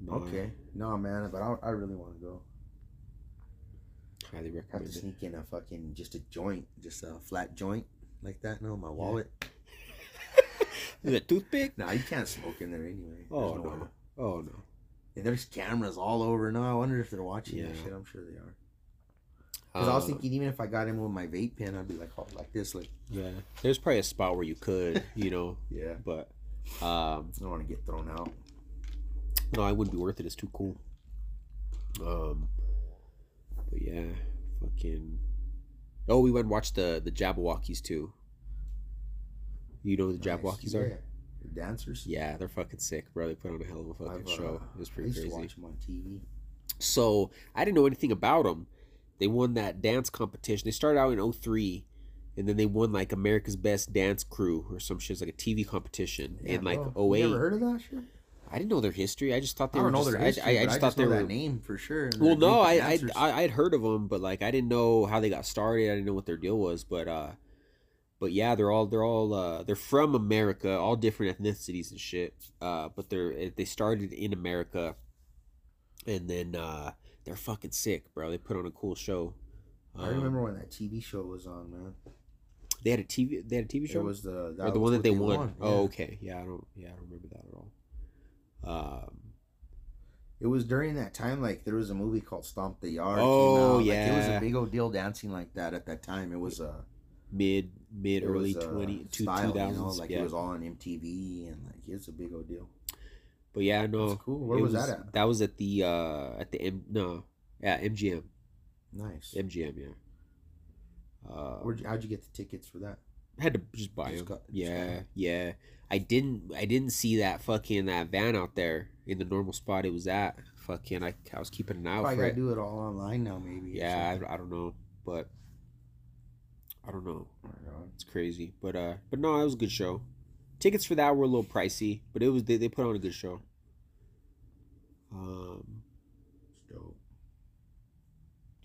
no, Okay, no man, but I, I really want to go. I highly Have to it. sneak in a fucking just a joint, just a flat joint like that. No, my wallet. Is it toothpick? No, you can't smoke in there anyway. Oh There's no, oh no. And there's cameras all over. No, I wonder if they're watching that Yeah. shit. I'm sure they are. Because I was thinking, even if I got in with my vape pen, I'd be like, oh, like this, like yeah, there's probably a spot where you could, you know, yeah. but um, I don't want to get thrown out. No, I wouldn't be worth it. It's too cool. Um, but yeah, fucking. Oh, we went and watched the the Jabbawockeez too. You know who the Jabbawockeez Nice. are? Yeah. The dancers. Yeah, they're fucking sick, bro. They put on a hell of a fucking uh, show. It was I pretty to crazy. watch them on TV. So I didn't know anything about them. They won that dance competition. They started out in 03 and then they won like America's Best Dance Crew or some shit. It's like a TV competition Yeah, in like bro. You 08. Heard of that shit? I didn't know their history. I just thought they I were don't know just, their history. I, I, I just thought they were that name for sure. Well, no, I, I. I I'd heard of them, but like I didn't know how they got started. I didn't know what their deal was, but uh, but yeah, they're all they're all uh they're from America, all different ethnicities and shit. Uh, but they're eh, they started in America, and then uh they're fucking sick, bro. They put on a cool show. I Um, remember when that TV show was on, man. they had a TV they had a TV show It was the or the one that they, won. Oh, yeah. okay, yeah, I don't yeah I don't remember that at all. Um, It was during that time, like there was a movie called Stomp the Yard. Oh. Like, it was a big old deal dancing like that at that time. It was uh, mid mid early was, twenty two know, like yeah. it was all on MTV and like it's a big old deal. But yeah, no, That's cool. Where it was that at? That was at the uh at the M no, yeah MGM Nice. MGM yeah. Uh, Where'd you, how'd you get the tickets for that? I had to just buy Just them. got- yeah, yeah. I didn't I didn't see that fucking that van out there in the normal spot it was at. Fucking I I was keeping an eye out for it. do it all online now, maybe. Yeah. I, I don't know, but I don't know. Oh God. It's crazy, but uh, but no, it was a good show. Tickets for that were a little pricey, but it was they, they put on a good show. Um, It's dope.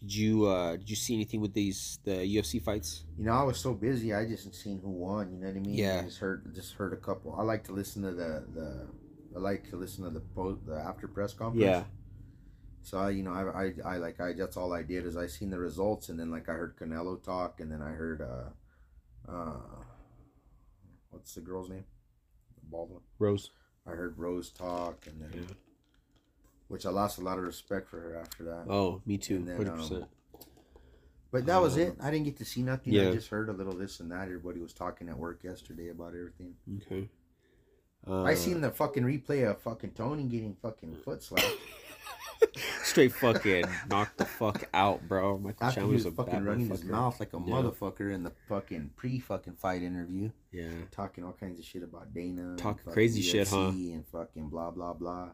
Did you uh did you see anything with these the UFC fights? You know, I was so busy, I just seen who won. You know what I mean? Yeah. I just heard, just heard a couple. I like to listen to the the. I like to listen to the post the after press conference. Yeah, So I, you know, I, I, I like I. That's all I did is I seen the results, and then like I heard Canelo talk, and then I heard, uh, uh, what's the girl's name? Baldwin. Rose. I heard Rose talk, and then, Yeah. Which I lost a lot of respect for her after that. Oh, me too. Then, Hundred percent. But that was Um, it. I didn't get to see nothing. yeah. I just heard a little this and that. Everybody was talking at work yesterday about everything. Okay. Uh, I seen the fucking replay of fucking Tony getting fucking foot slapped straight fucking knocked the fuck out, bro. Michael after Chandler's was a fucking running his mouth like a Yeah. motherfucker in the fucking pre fucking fight interview, Yeah. talking all kinds of shit about Dana, Talking crazy shit, huh? And fucking blah blah blah.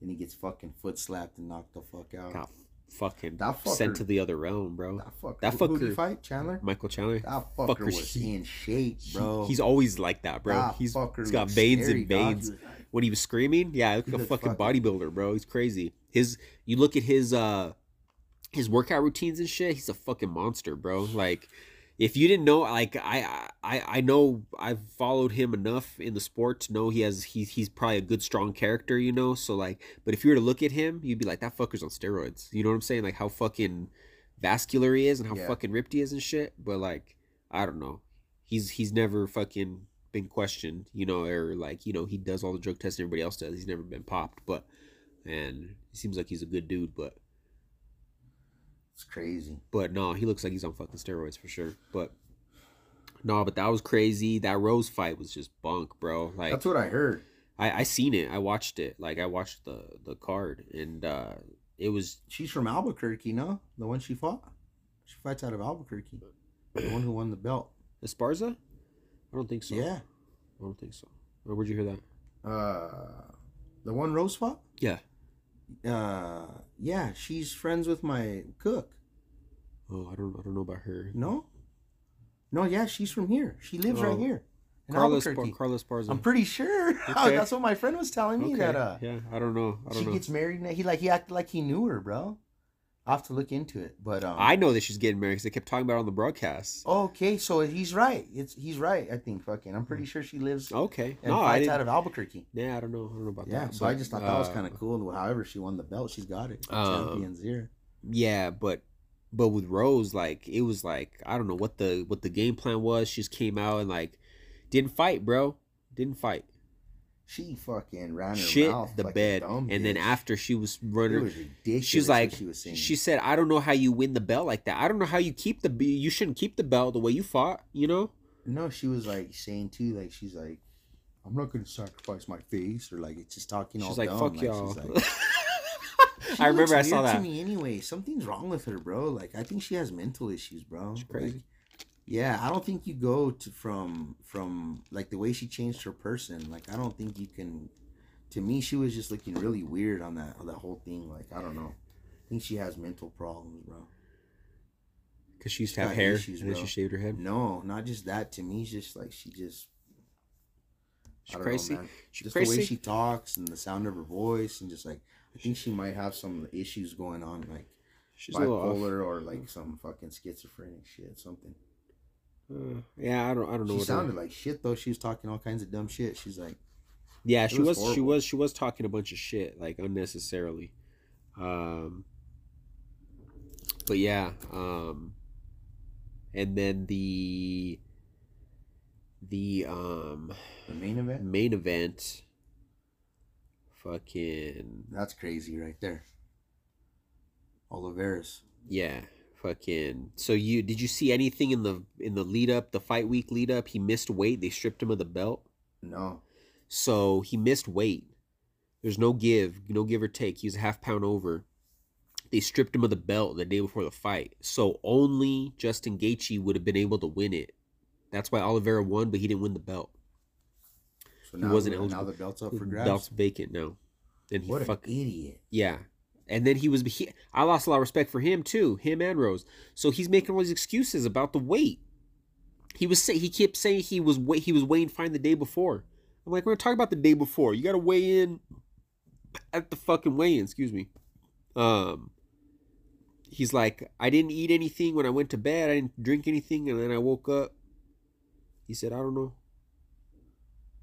Then he gets fucking foot slapped and knocked the fuck out. Got fucking That sent to the other realm, bro. That fucker. That who- who'd he fucker- fight Chandler. Michael Chandler. That fucker fucker, was he- in shape, He- bro. he's always like that, bro. That he's, he's got veins scary, and veins. like- When he was screaming, yeah, like a fucking fucking- bodybuilder, bro. He's crazy. His you look at his uh his workout routines and shit. He's a fucking monster, bro. Like if you didn't know, like I I I know I've followed him enough in the sport to know he has he's he's probably a good strong character, you know. So like, but if you were to look at him, you'd be like that fucker's on steroids. You know what I'm saying? Like how fucking vascular he is and how Yeah. fucking ripped he is and shit. But like I don't know. he's he's never fucking been questioned, you know, or like you know he does all the drug tests everybody else does. He's never been popped, but and he seems like he's a good dude, but It's crazy. but no, he looks like he's on fucking steroids for sure. But no, but that was crazy. That Rose fight was just bunk, bro. Like That's what I heard. I I seen it. I watched it. Like I watched the the card, and uh it was She's from Albuquerque, no? The one she fought? She fights out of Albuquerque. The one who won the belt. Esparza. I don't think so. Yeah. I don't think so. Where'd you hear that? Uh, the one Rose fought? Yeah. Uh, yeah, she's friends with my cook. Oh, I don't I don't know about her. No? No, yeah, she's from here. She lives right Oh. here. Carlos Bar- Carlos Barza. I'm pretty sure. Okay. That's what my friend was telling me okay. that uh yeah, I don't know. I don't she know. gets married now. He like he acted like he knew her, bro. I'll have to look into it. But um I know that she's getting married because they kept talking about it on the broadcast. Okay, so he's right. It's he's right, I think fucking. I'm pretty sure she lives Okay. and No, I didn't. out of Albuquerque. yeah, I don't know. I don't know about Yeah, that. Yeah, so I just thought that was uh, kind of cool. However, she won the belt. She's got it. Um, Champions here. Yeah, but but with Rose, like it was like I don't know what the what the game plan was. She just came out and like didn't fight, bro. Didn't fight. She fucking ran her Shit mouth the like bed, and then after she was running, was ridiculous. she's what like she was saying. she said, "I don't know how you win the belt like that. I don't know how you keep the you shouldn't keep the belt the way you fought. You know." no, she was like saying too, like she's like, I'm not gonna sacrifice my face, or like it's just talking all She's like, dumb. "Fuck like, y'all." like- She I remember I saw that. To me, anyway, something's wrong with her, bro. Like I think she has mental issues, bro. She's crazy. Like, yeah, I don't think you go to from from like the way she changed her person. Like I don't think you can. To me, she was just looking really weird on that on that whole thing. Like I don't know. I think she has mental problems, bro. Because she used to have hair, issues, and then she shaved her head. No, not just that. To me, it's just like she just. She's crazy. Know. She's Just the way she talks and the sound of her voice, and just like I think she might have some issues going on, like She's a bipolar or like some fucking schizophrenic shit, something. Uh, yeah, I don't. I don't know. She sounded like shit though. She was talking all kinds of dumb shit. She's like, Yeah, she was was, she was she was talking a bunch of shit like unnecessarily. Um but yeah, um and then the the um the main event. main event fucking That's crazy right there. Oliveira's. yeah, fucking so you did you see anything in the in the lead up, the fight week lead up? He missed weight, they stripped him of the belt. No. So he missed weight. There's no give, no give or take. He was a half pound over. They stripped him of the belt the day before the fight. So only Justin Gaethje would have been able to win it. That's why Oliveira won, but he didn't win the belt. So He wasn't now the belt's up for grabs. belt's vacant now. And he what an fuck idiot. yeah. And then he was he, I lost a lot of respect for him too, him and Rose. So he's making all these excuses about the weight. He was say he kept saying he was wait he was weighing fine the day before. I'm like, we're gonna talk about the day before. You gotta weigh in at the fucking weigh in, excuse me. Um he's like, I didn't eat anything when I went to bed, I didn't drink anything, and then I woke up. He said, I don't know.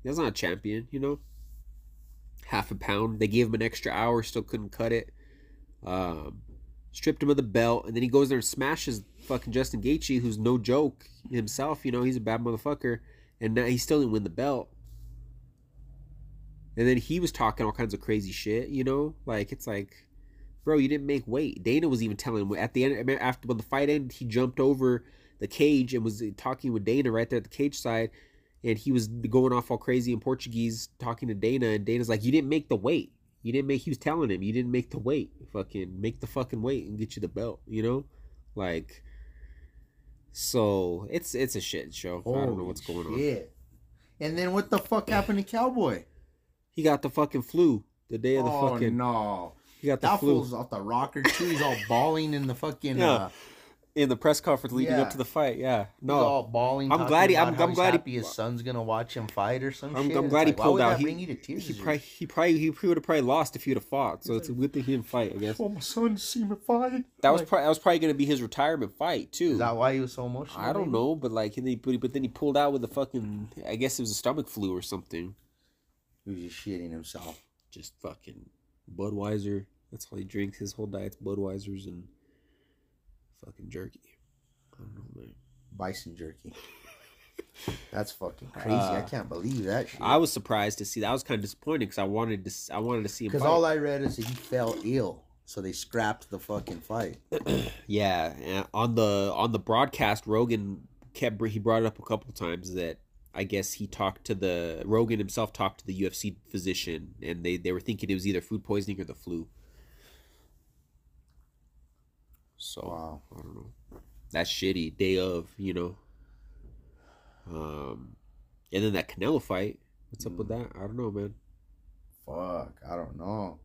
That's not a champion, you know? Half a pound. They gave him an extra hour, still couldn't cut it. Um, stripped him of the belt, and then he goes there and smashes fucking Justin Gaethje, who's no joke himself. You know, he's a bad motherfucker, and now he still didn't win the belt. And then he was talking all kinds of crazy shit. You know, like it's like, bro, you didn't make weight. Dana was even telling him at the end after when the fight ended, he jumped over the cage and was talking with Dana right there at the cage side. And he was going off all crazy in Portuguese, talking to Dana, and Dana's like, "You didn't make the weight. You didn't make." He was telling him, "You didn't make the weight. Fucking make the fucking weight and get you the belt." You know, like. So it's it's a shit show. I don't know what's going on. shit. And then what the fuck happened to Cowboy? He got the fucking flu the day of the oh fucking. no. He got the That flu fool's off the rocker too. He's all bawling in the fucking Yeah. uh in the press conference leading Yeah. up to the fight. Yeah, he's no, all bawling. I'm glad he- I'm- I'm he's glad he- his son's gonna watch him fight or some I'm, shit. I'm It's glad he like, pulled out. He, bring you to tears. he probably he probably he would have probably lost if he would have fought. So it's a good thing he didn't fight. I guess Oh, my son see me fight. that was Like, probably that was probably gonna be his retirement fight too. Is that why he was so emotional? I don't maybe? know, but like he, but, but then he pulled out with the fucking. I guess it was a stomach flu or something. He was just shitting himself. Just fucking Budweiser. That's all he drinks. His whole diet's Budweisers and fucking jerky. I don't know, man. Bison jerky. That's fucking crazy. I Uh, can't believe that shit. I was surprised to see that. I was kind of disappointed because I wanted to. I wanted to see him. Because all I read is that he fell ill, so they scrapped the fucking fight. Yeah, on the on the broadcast, Rogan kept he brought it up a couple times that I guess he talked to the Rogan himself talked to the UFC physician, and they they were thinking it was either food poisoning or the flu. So Wow. I don't know. That's shitty. Day of, you know. Um, and then that Canelo fight. What's up with that? I don't know, man. Fuck, I don't know.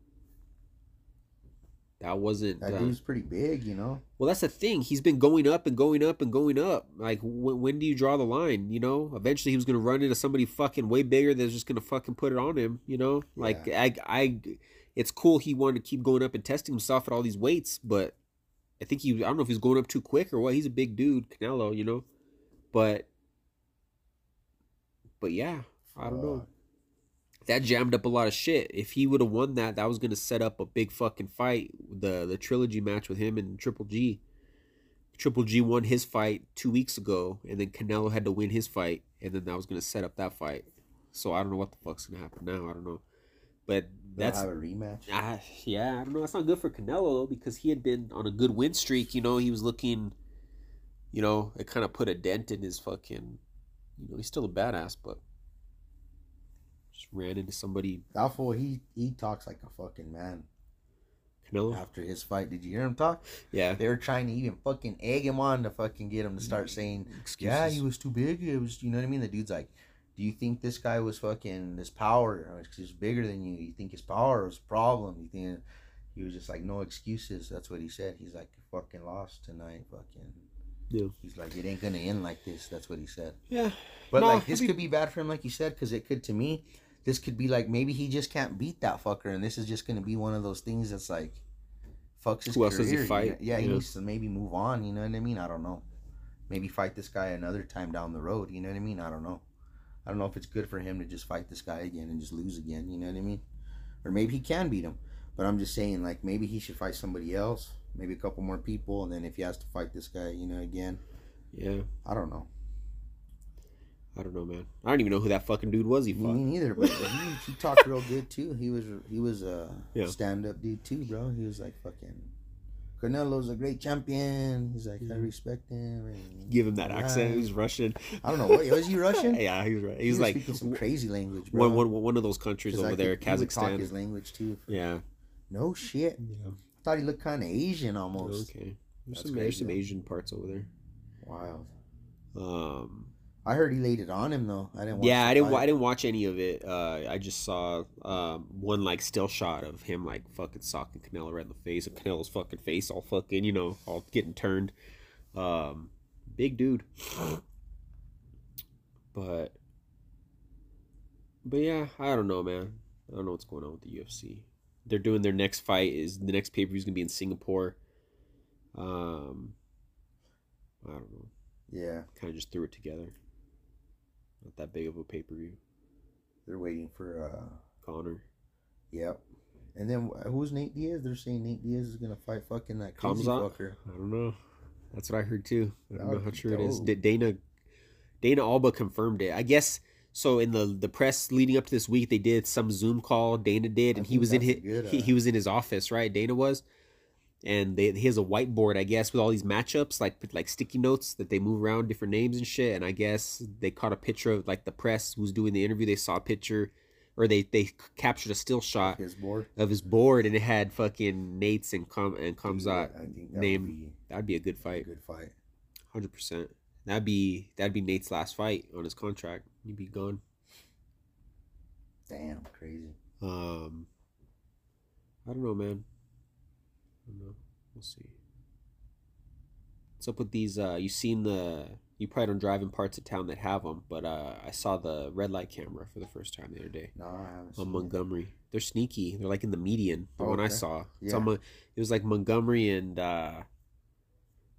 That wasn't. That uh, dude's pretty big, you know. Well, that's the thing. He's been going up and going up and going up. Like, when, when do you draw the line? You know, eventually he was gonna run into somebody fucking way bigger that's just gonna fucking put it on him. You know, like I, I, it's cool he wanted to keep going up and testing himself at all these weights, but I think he, I don't know if he's going up too quick or what. He's a big dude, Canelo. You know, but, but yeah, I don't know that jammed up a lot of shit. If he would have won that, that was gonna set up a big fucking fight. The the trilogy match with him and Triple G. Triple G won his fight two weeks ago, and then Canelo had to win his fight, and then that was gonna set up that fight. So I don't know what the fuck's gonna happen now. I don't know, but They'll that's have a rematch. ah, yeah. I don't know. That's not good for Canelo though, because he had been on a good win streak. You know, he was looking. You know, it kind of put a dent in his fucking. You know, he's still a badass, but just ran into somebody. That fool, he he talks like a fucking man. Canelo. After his fight, did you hear him talk? Yeah. They were trying to even fucking egg him on to fucking get him to start saying, "Yeah, he was too big." It was, you know what I mean? The dude's like, "Do you think this guy was fucking this power? Or He's bigger than you. You think his power was a problem? You think?" He was just like, "No excuses." That's what he said. He's like, "Fucking lost tonight, fucking." Yeah. He's like, "It ain't gonna end like this." That's what he said. Yeah. But No, like this be- could be bad for him, like you said, because it could to me, this could be like maybe he just can't beat that fucker, and this is just gonna be one of those things that's like fucks his Who else career. does he fight? Yeah, he needs to maybe move on. You know what I mean? I don't know. Maybe fight this guy another time down the road. You know what I mean? I don't know. I don't know if it's good for him to just fight this guy again and just lose again. You know what I mean? Or maybe he can beat him. But I'm just saying, like maybe he should fight somebody else, maybe a couple more people, and then if he has to fight this guy, you know, again, Yeah. I don't know. I don't know, man. I don't even know who that fucking dude was he Me fought. neither, but he, he talked real good too. He was he was a Yeah. stand up dude too, bro. He was like fucking Canelo's a great champion. He's like I Mhm. respect him. And, Give him that accent. He's Russian. I don't know what was he Russian? yeah, he was right. He He was was like speaking some crazy language, bro. one, one, one of those countries over there, could- he would talk Kazakhstan. his language too. Yeah. No shit. Yeah. I thought he looked kind of Asian almost. Okay. There's That's some, there's some. Asian parts over there. Wild. Um. I heard he laid it on him though. I didn't. Watch Yeah, I didn't. fight. I didn't watch any of it. Uh, I just saw um, one like still shot of him like fucking socking Canelo right in the face, and Canelo's fucking face all fucking you know all getting turned. Um, big dude. But, but yeah, I don't know, man. I don't know what's going on with the UFC. They're doing their next fight is the next pay per view is gonna be in Singapore. Um, I don't know. Yeah, Kind of just threw it together. Not that big of a pay per view. they're waiting for. uh Conor. Yep. And then who's Nate Diaz? They're saying Nate Diaz is gonna fight fucking that crazy Khamzat? fucker. I don't know. That's what I heard too. I don't know would how true it is. dope. D- Dana Dana Alba confirmed it. I guess so. In the the press leading up to this week, they did some Zoom call. Dana did, and he was in his he, uh, he was in his office, right? Dana was, and they he has a whiteboard, I guess, with all these matchups, like like sticky notes that they move around different names and shit. And I guess they caught a picture of like the press who's doing the interview. They saw a picture, or they they captured a still shot His board. of his board, and it had fucking Nate's and Com and Khamzat I think that name. would be That'd be a good a fight, good fight. hundred percent. That'd be that'd be Nate's last fight on his contract. He'd be gone. Damn, crazy. Um, I don't know, man. Don't know. We'll see. What's up with these? Uh, you seen the? You probably don't drive in parts of town that have them, but uh, I saw the red light camera for the first time the other day No, I haven't on seen it. Montgomery. They're sneaky. They're like in the median. The Oh, one I saw. Yeah. Mon- it was like Montgomery and uh,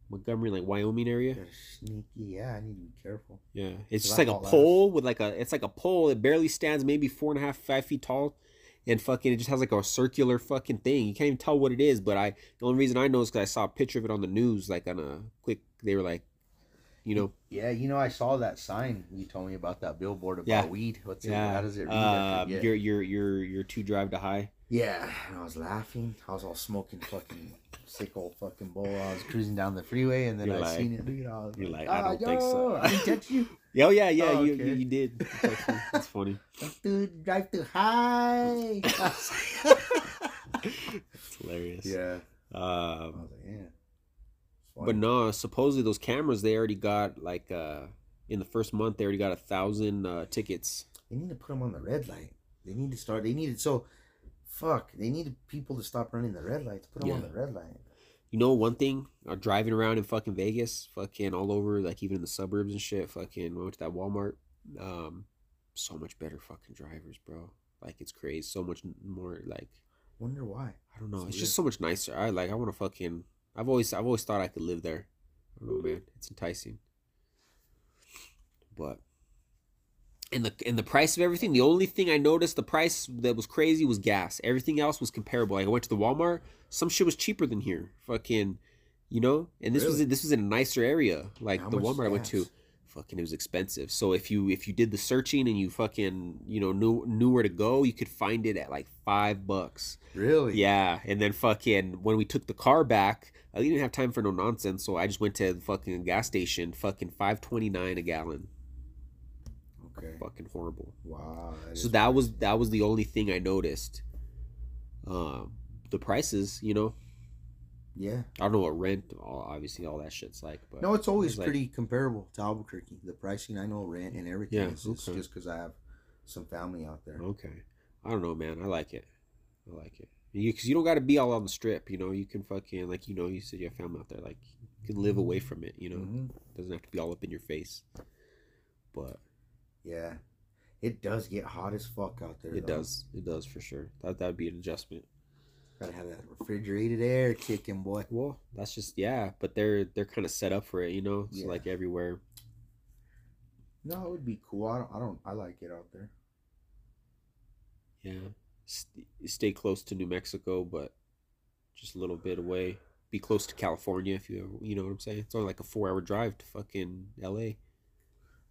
Montgomery, like Wyoming area. They're sneaky. Yeah, I need to be careful. Yeah, it's just like a pole with like a. It's like a pole. It barely stands, maybe four and a half, five feet tall, and fucking it just has like a circular fucking thing. You can't even tell what it is. But I, the only reason I know is because I saw a picture of it on the news, like on a quick. They were like, you know. Yeah, you know, I saw that sign you told me about that billboard about Yeah. weed. What's it? Yeah. How does it read? I Uh, forget. your your your your two drive to high. Yeah, and I was laughing. I was all smoking fucking sick old fucking bowl. I was cruising down the freeway, and then You're I like- seen it. Look at all. you're like, I don't "Ah, think so." I didn't you. Yeah, oh yeah, yeah, Oh, you, okay. you you did. That's funny. Dude, drive to high. It's hilarious. yeah. Um, like, yeah. But no, supposedly those cameras they already got like uh in the first month they already got a thousand uh, tickets. They need to put them on the red light. They need to start. They needed so. Fuck. They needed people to stop running the red lights. Put them on the red light. You know one thing? Uh, driving around in fucking Vegas, fucking all over, like even in the suburbs and shit. Fucking went to that Walmart. Um, so much better fucking drivers, bro. Like it's crazy. So much more like Wonder why. I don't know. It's just so much nicer. I like. I want to fucking. I've always. I've always thought I could live there. I don't know, man. It's enticing. But. And the and the price of everything. The only thing I noticed the price that was crazy was gas. Everything else was comparable. Like I went to the Walmart. Some shit was cheaper than here. Fucking, you know. And this was this was in a nicer area. Like How the Walmart I went to. Fucking, it was expensive. So if you if you did the searching and you fucking you know knew knew where to go, you could find it at like five bucks. Really? Yeah, and then fucking when we took the car back, I didn't have time for no nonsense, so I just went to the fucking gas station, fucking five twenty nine a gallon, Okay. fucking horrible. Wow. So is that was that was the only thing I noticed. Um, the prices, you know, Yeah. I don't know what rent, obviously all that shit's like, but No, it's always it's like- pretty comparable to Albuquerque. The pricing, I know rent and everything. Yeah, It's just- okay. just because I have some family out there. okay. I don't know, man. I like it. I like it. Because you don't got to be all on the strip, you know. You can fucking like you know you said you have family out there, like you can live away from it, you know. Mhm. doesn't have to be all up in your face. But Yeah. It does get hot as fuck out there. it though. does, it does for sure. That that'd be an adjustment. Gotta have that refrigerated air kicking, boy. Well, that's just yeah, but they're they're kind of set up for it, you know. So Yeah. like everywhere. No, it would be cool. I don't. I don't. I like it out there. Yeah, St- stay close to New Mexico, but just a little bit away. Be close to California if you you know what I'm saying. It's only like a four hour drive to fucking L.A.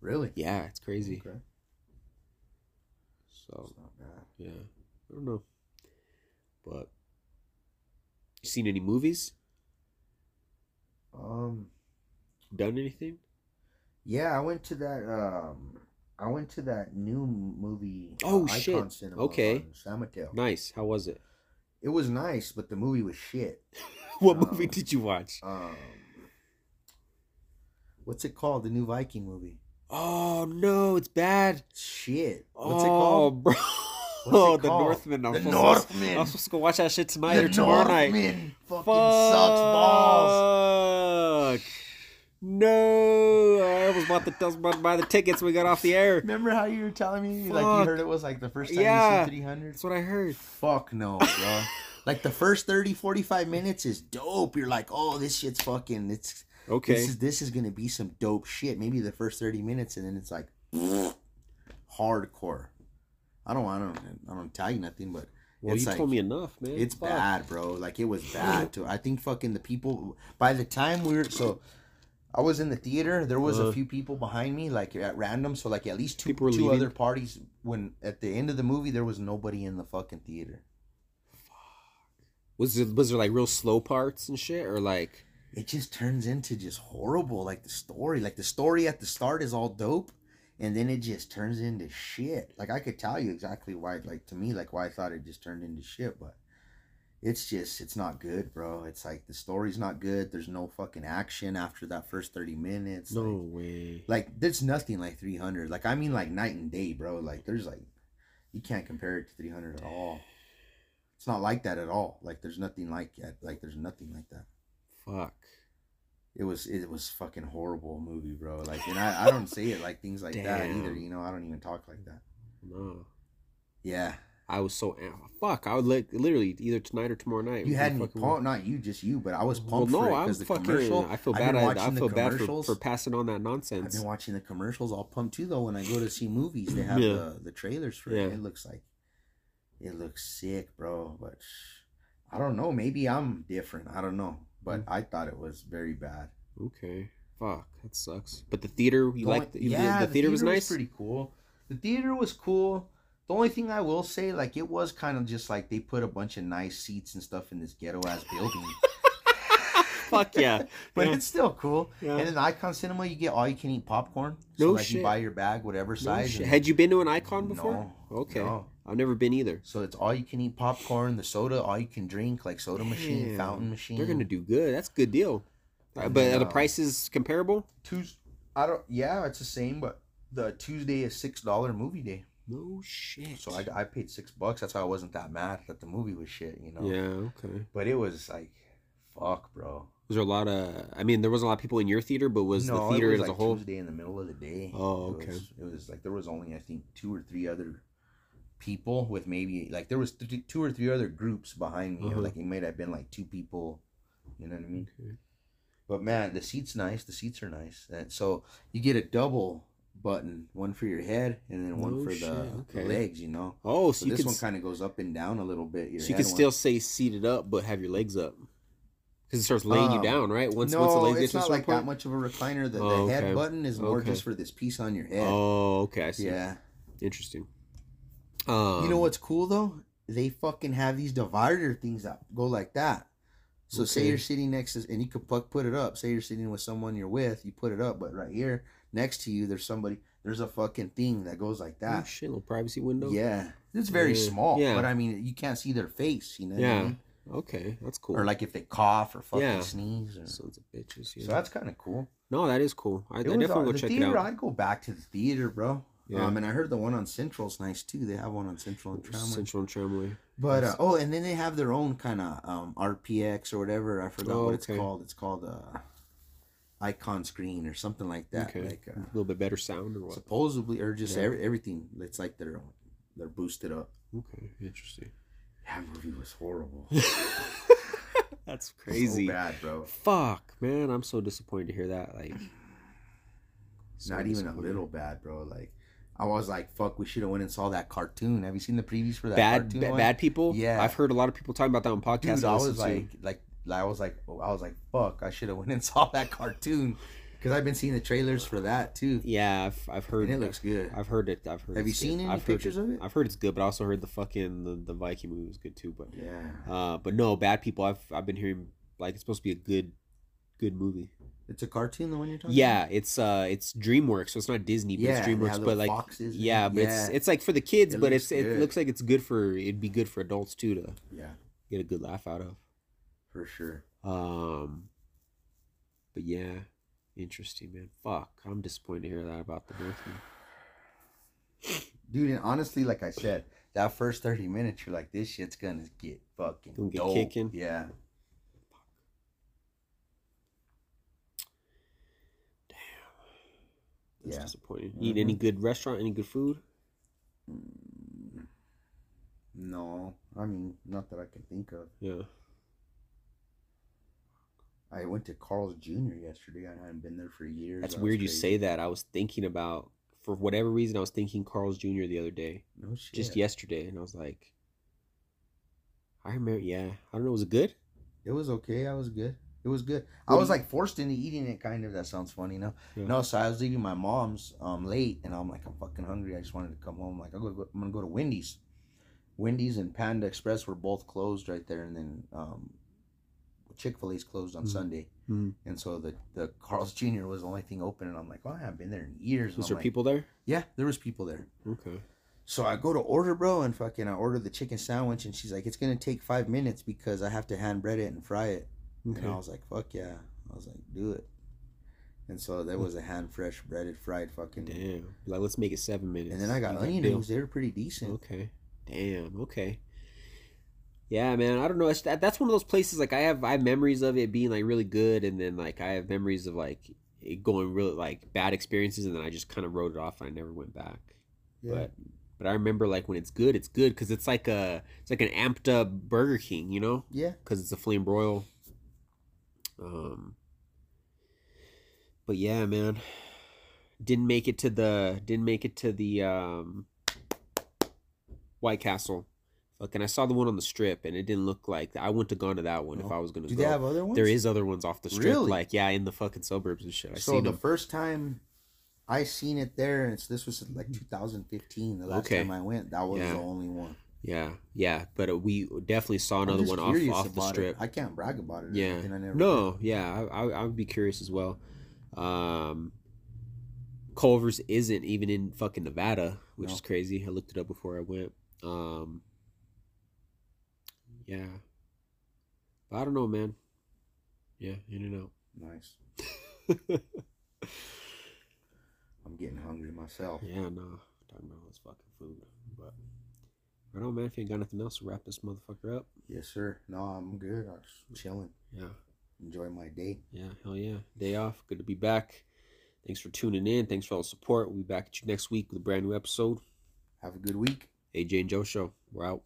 Really? Yeah, it's crazy. Okay. So It's not bad. yeah, I don't know, but you seen any movies? Um. Done anything? Yeah, I went to that. Um. I went to that new movie. Oh, Icon shit. Cinema Okay. San Mateo. Nice. How was it? It was nice, but the movie was shit. What Um, movie did you watch? Um. What's it called? The new Viking movie. Oh no, it's bad. Shit. Oh, What's it oh, called? bro. What's oh, the call? Northman. I'm The supposed to- Northman. I'm supposed to go watch that shit tonight the or tomorrow night. Northman fucking Fuck. sucks balls. Fuck. No, I almost bought the I was about to buy the tickets. We got off the air. Remember how you were telling me like you heard it was like the first time Yeah. you see 300? That's what I heard. Fuck no, bro. like the first 30 45 minutes is dope. You're like, "Oh, this shit's fucking it's Okay. this is this is going to be some dope shit." Maybe the first 30 minutes and then it's like hardcore. I don't I don't I don't tell you nothing, but well, you like- told me enough, man. it's Fuck. bad, bro. Like it was bad too. I think fucking the people by the time we were so I was in the theater, there was Uh-huh. a few people behind me, like at random. So like at least two two leaving? other parties when at the end of the movie there was nobody in the fucking theater. Fuck. Was it was there like real slow parts and shit, or like? It just turns into just horrible. Like the story. Like the story at the start is all dope. And then it just turns into shit. Like I could tell you exactly why like to me, like why I thought it just turned into shit, but it's just it's not good, bro. It's like the story's not good. There's no fucking action after that first thirty minutes. No Like, way. like there's nothing like three hundred. Like I mean like night and day, bro. Like there's like you can't compare it to three hundred at all. It's not like that at all. Like there's nothing like that. Like there's nothing like that. Fuck. It was it was fucking horrible movie, bro. Like and I, I don't say it like things like that either, you know, I don't even talk like that. No. Yeah. I was so fuck. I would li- literally either tonight or tomorrow night. You had me pumped, not you, just you, but I was pumped Well, no, for it because the fucking. commercial. I feel bad. I, I feel bad for, for passing on that nonsense I've been watching the commercials all pumped too though when I go to see movies. They have Yeah. the, the trailers for Yeah. it. It looks like it looks sick, bro. But I don't know. Maybe I'm different. I don't know. But Mm. I thought it was very bad. Okay. Fuck, that sucks. But the theater, you like? The, the, the theater was nice. pretty cool. The theater was cool. The only thing I will say, like, it was kind of just like they put a bunch of nice seats and stuff in this ghetto ass building, Fuck yeah. but yeah. it's still cool. Yeah. And in Icon Cinema, you get all you can eat popcorn. So No like shit. you buy your bag, whatever No size. and- Had you been to an icon before? No, Okay. no. I've never been either. So it's all you can eat popcorn, the soda, all you can drink, like soda machine, fountain machine. They're gonna do good. That's a good deal. And but then, are the prices comparable? Tuesday. I don't. Yeah, it's the same, but the Tuesday is six dollar movie day. No shit. So I, I paid six bucks. That's why I wasn't that mad that the movie was shit, you know. Yeah. Okay. But it was like, fuck, bro. Was there a lot of? I mean, there wasn't a lot of people in your theater, but was no, the theater it was as like a whole? Tuesday in the middle of the day. Oh, It okay. was, it was like there was only I think two or three other people with maybe like there was th- two or three other groups behind me. Uh-huh. Like it might have been like two people. You know what I mean? Okay. But man, the seats nice. The seats are nice. And so you get a double button, one for your head and then one No for the, the legs. You know. Oh, so, So you this one kind of goes up and down a little bit. Your so you head could one- still say seated up, but have your legs up. Because it starts laying you Um, down, right? Once no, once the legs it's get to a not like that much of a recliner. The, Oh, the head okay. button is more Okay. just for this piece on your head. Oh, okay. I see. yeah. Interesting. Um, you know what's cool though? They fucking have these divider things that go like that. So say you're sitting next to, and you could put put it up. Say you're sitting with someone you're with, you put it up, but right here next to you, there's somebody. There's a fucking thing that goes like that. Oh, that. shit, little privacy window. Yeah, it's very Yeah. small, Yeah. but I mean, you can't see their face. You know? what I Yeah. mean? Okay, that's cool. Or like if they cough or fucking Yeah. sneeze. Or... sons of bitches. Yeah. So that's kind of cool. no, that is cool. I, I definitely go the check it theater, out. I'd go back to the theater, bro. Yeah. Um, and I heard the one on Central's nice too. They have one on Central and Tramway. Central and Tramway. But uh, oh, and then they have their own kind of um, RPX or whatever. I forgot Oh, what it's okay. called. It's called uh, Icon Screen or something like that. okay, Like uh, a little bit better sound or what? supposedly, or just Yeah. every, everything. It's like they're they're boosted up. Okay, interesting. That movie was horrible. That's crazy. So bad, bro. Fuck, man, I'm so disappointed to hear that. Like, so Not even a little bad, bro. Like I was like, fuck, we should have went and saw that cartoon. Have you seen the previews for that bad. cartoon? Ba- one? bad people. Yeah. I've heard a lot of people talking about that on podcasts. Dude, I I was to. like, like, I was like, I was like, fuck, I should have went and saw that cartoon because I've been seeing the trailers for that too, yeah, I've, I've heard. and it looks good. I've heard it. I've heard. Have you seen good. any I've pictures of it? I've heard it's good, but I also heard the fucking the, the Viking movie was good too. But Yeah, uh, but no, bad people. I've I've been hearing like it's supposed to be a good, good movie. It's a cartoon, the one you're talking. Yeah, it's uh, it's DreamWorks, so it's not Disney, but Yeah, it's DreamWorks. But like, foxes yeah, but it's yeah. it's like for the kids, It but it's it looks like it's good for it'd be good for adults too to yeah, get a good laugh out of. for sure. Um, but yeah, interesting, man. Fuck, I'm disappointed to hear that about the Northman. Dude, and honestly, like I said, that first thirty minutes, you're like, this shit's gonna get fucking Gonna get kicking? Yeah, That's Yeah. disappointing. Eat any good restaurant? Any good food? Mm, no, I mean, not that I can think of. Yeah. I went to Carl's Jr. yesterday. I hadn't been there for years. That's That weird you say that. I was thinking about for whatever reason I was thinking Carl's Jr. the other day, No shit. just yesterday, and I was like, I remember. Yeah, I don't know. Was it good? It was okay. I was good. It was good. I was like forced into eating it, kind of. That sounds funny, no? Yeah. No. So I was leaving my mom's um late, and I'm like, I'm fucking hungry. I just wanted to come home. Like, I'm gonna go, I'm gonna go to Wendy's. Wendy's and Panda Express were both closed right there, and then um, Chick Fil A's closed on Mhm. Sunday, Mhm. and so the the Carl's Jr. was the only thing open, and I'm like, well, I haven't been there in years. Was there like, people there? Yeah, there was people there. Okay. So I go to order, bro, and fucking I order the chicken sandwich, and she's like, "It's gonna take five minutes because I have to hand bread it and fry it." Okay. And I was like, "Fuck yeah!" I was like, "Do it." And so that was a hand fresh breaded fried fucking. Damn. Like, let's make it seven minutes. And then I got You onion rings. They were pretty decent. Okay. Damn. Okay. Yeah, man. I don't know. It's, that, that's one of those places. Like I have, I have memories of it being like really good, and then like I have memories of like it going really like bad experiences, and then I just kind of wrote it off, and I never went back. Yeah. But but I remember like when it's good, it's good because it's like a it's like an amped up Burger King, you know, yeah, because it's a flame broil. Um. But yeah, man, didn't make it to the didn't make it to the um White Castle. Fucking, I saw the one on the strip, and it didn't look like I wouldn't have gone to that one if I was gonna Do go. they have other ones? there is other ones off the strip, Really? like yeah, in the fucking suburbs and shit. I so seen the them. first time I seen it there, and it's this was like 2015. The last Okay. time I went, that was Yeah. the only one. Yeah, yeah, but uh, we definitely saw another one off off the about it. strip. I can't brag about it. Yeah. anything. I never No, yeah, I, I I would be curious as well. Um, Culver's isn't even in fucking Nevada, which No. is crazy. I looked it up before I went. Um, yeah, but I don't know, man. Yeah, in and out. Nice. I'm getting hungry myself. yeah, no, talking about all this fucking food, but I don't, man. If you ain't got nothing else, wrap this motherfucker up. Yes, sir. No, I'm good. I'm just chilling. Yeah. Enjoy my day. Yeah, hell yeah. Day off. Good to be back. Thanks for tuning in. Thanks for all the support. We'll be back at you next week with a brand new episode. Have a good week. AJ and Joe Show. We're out.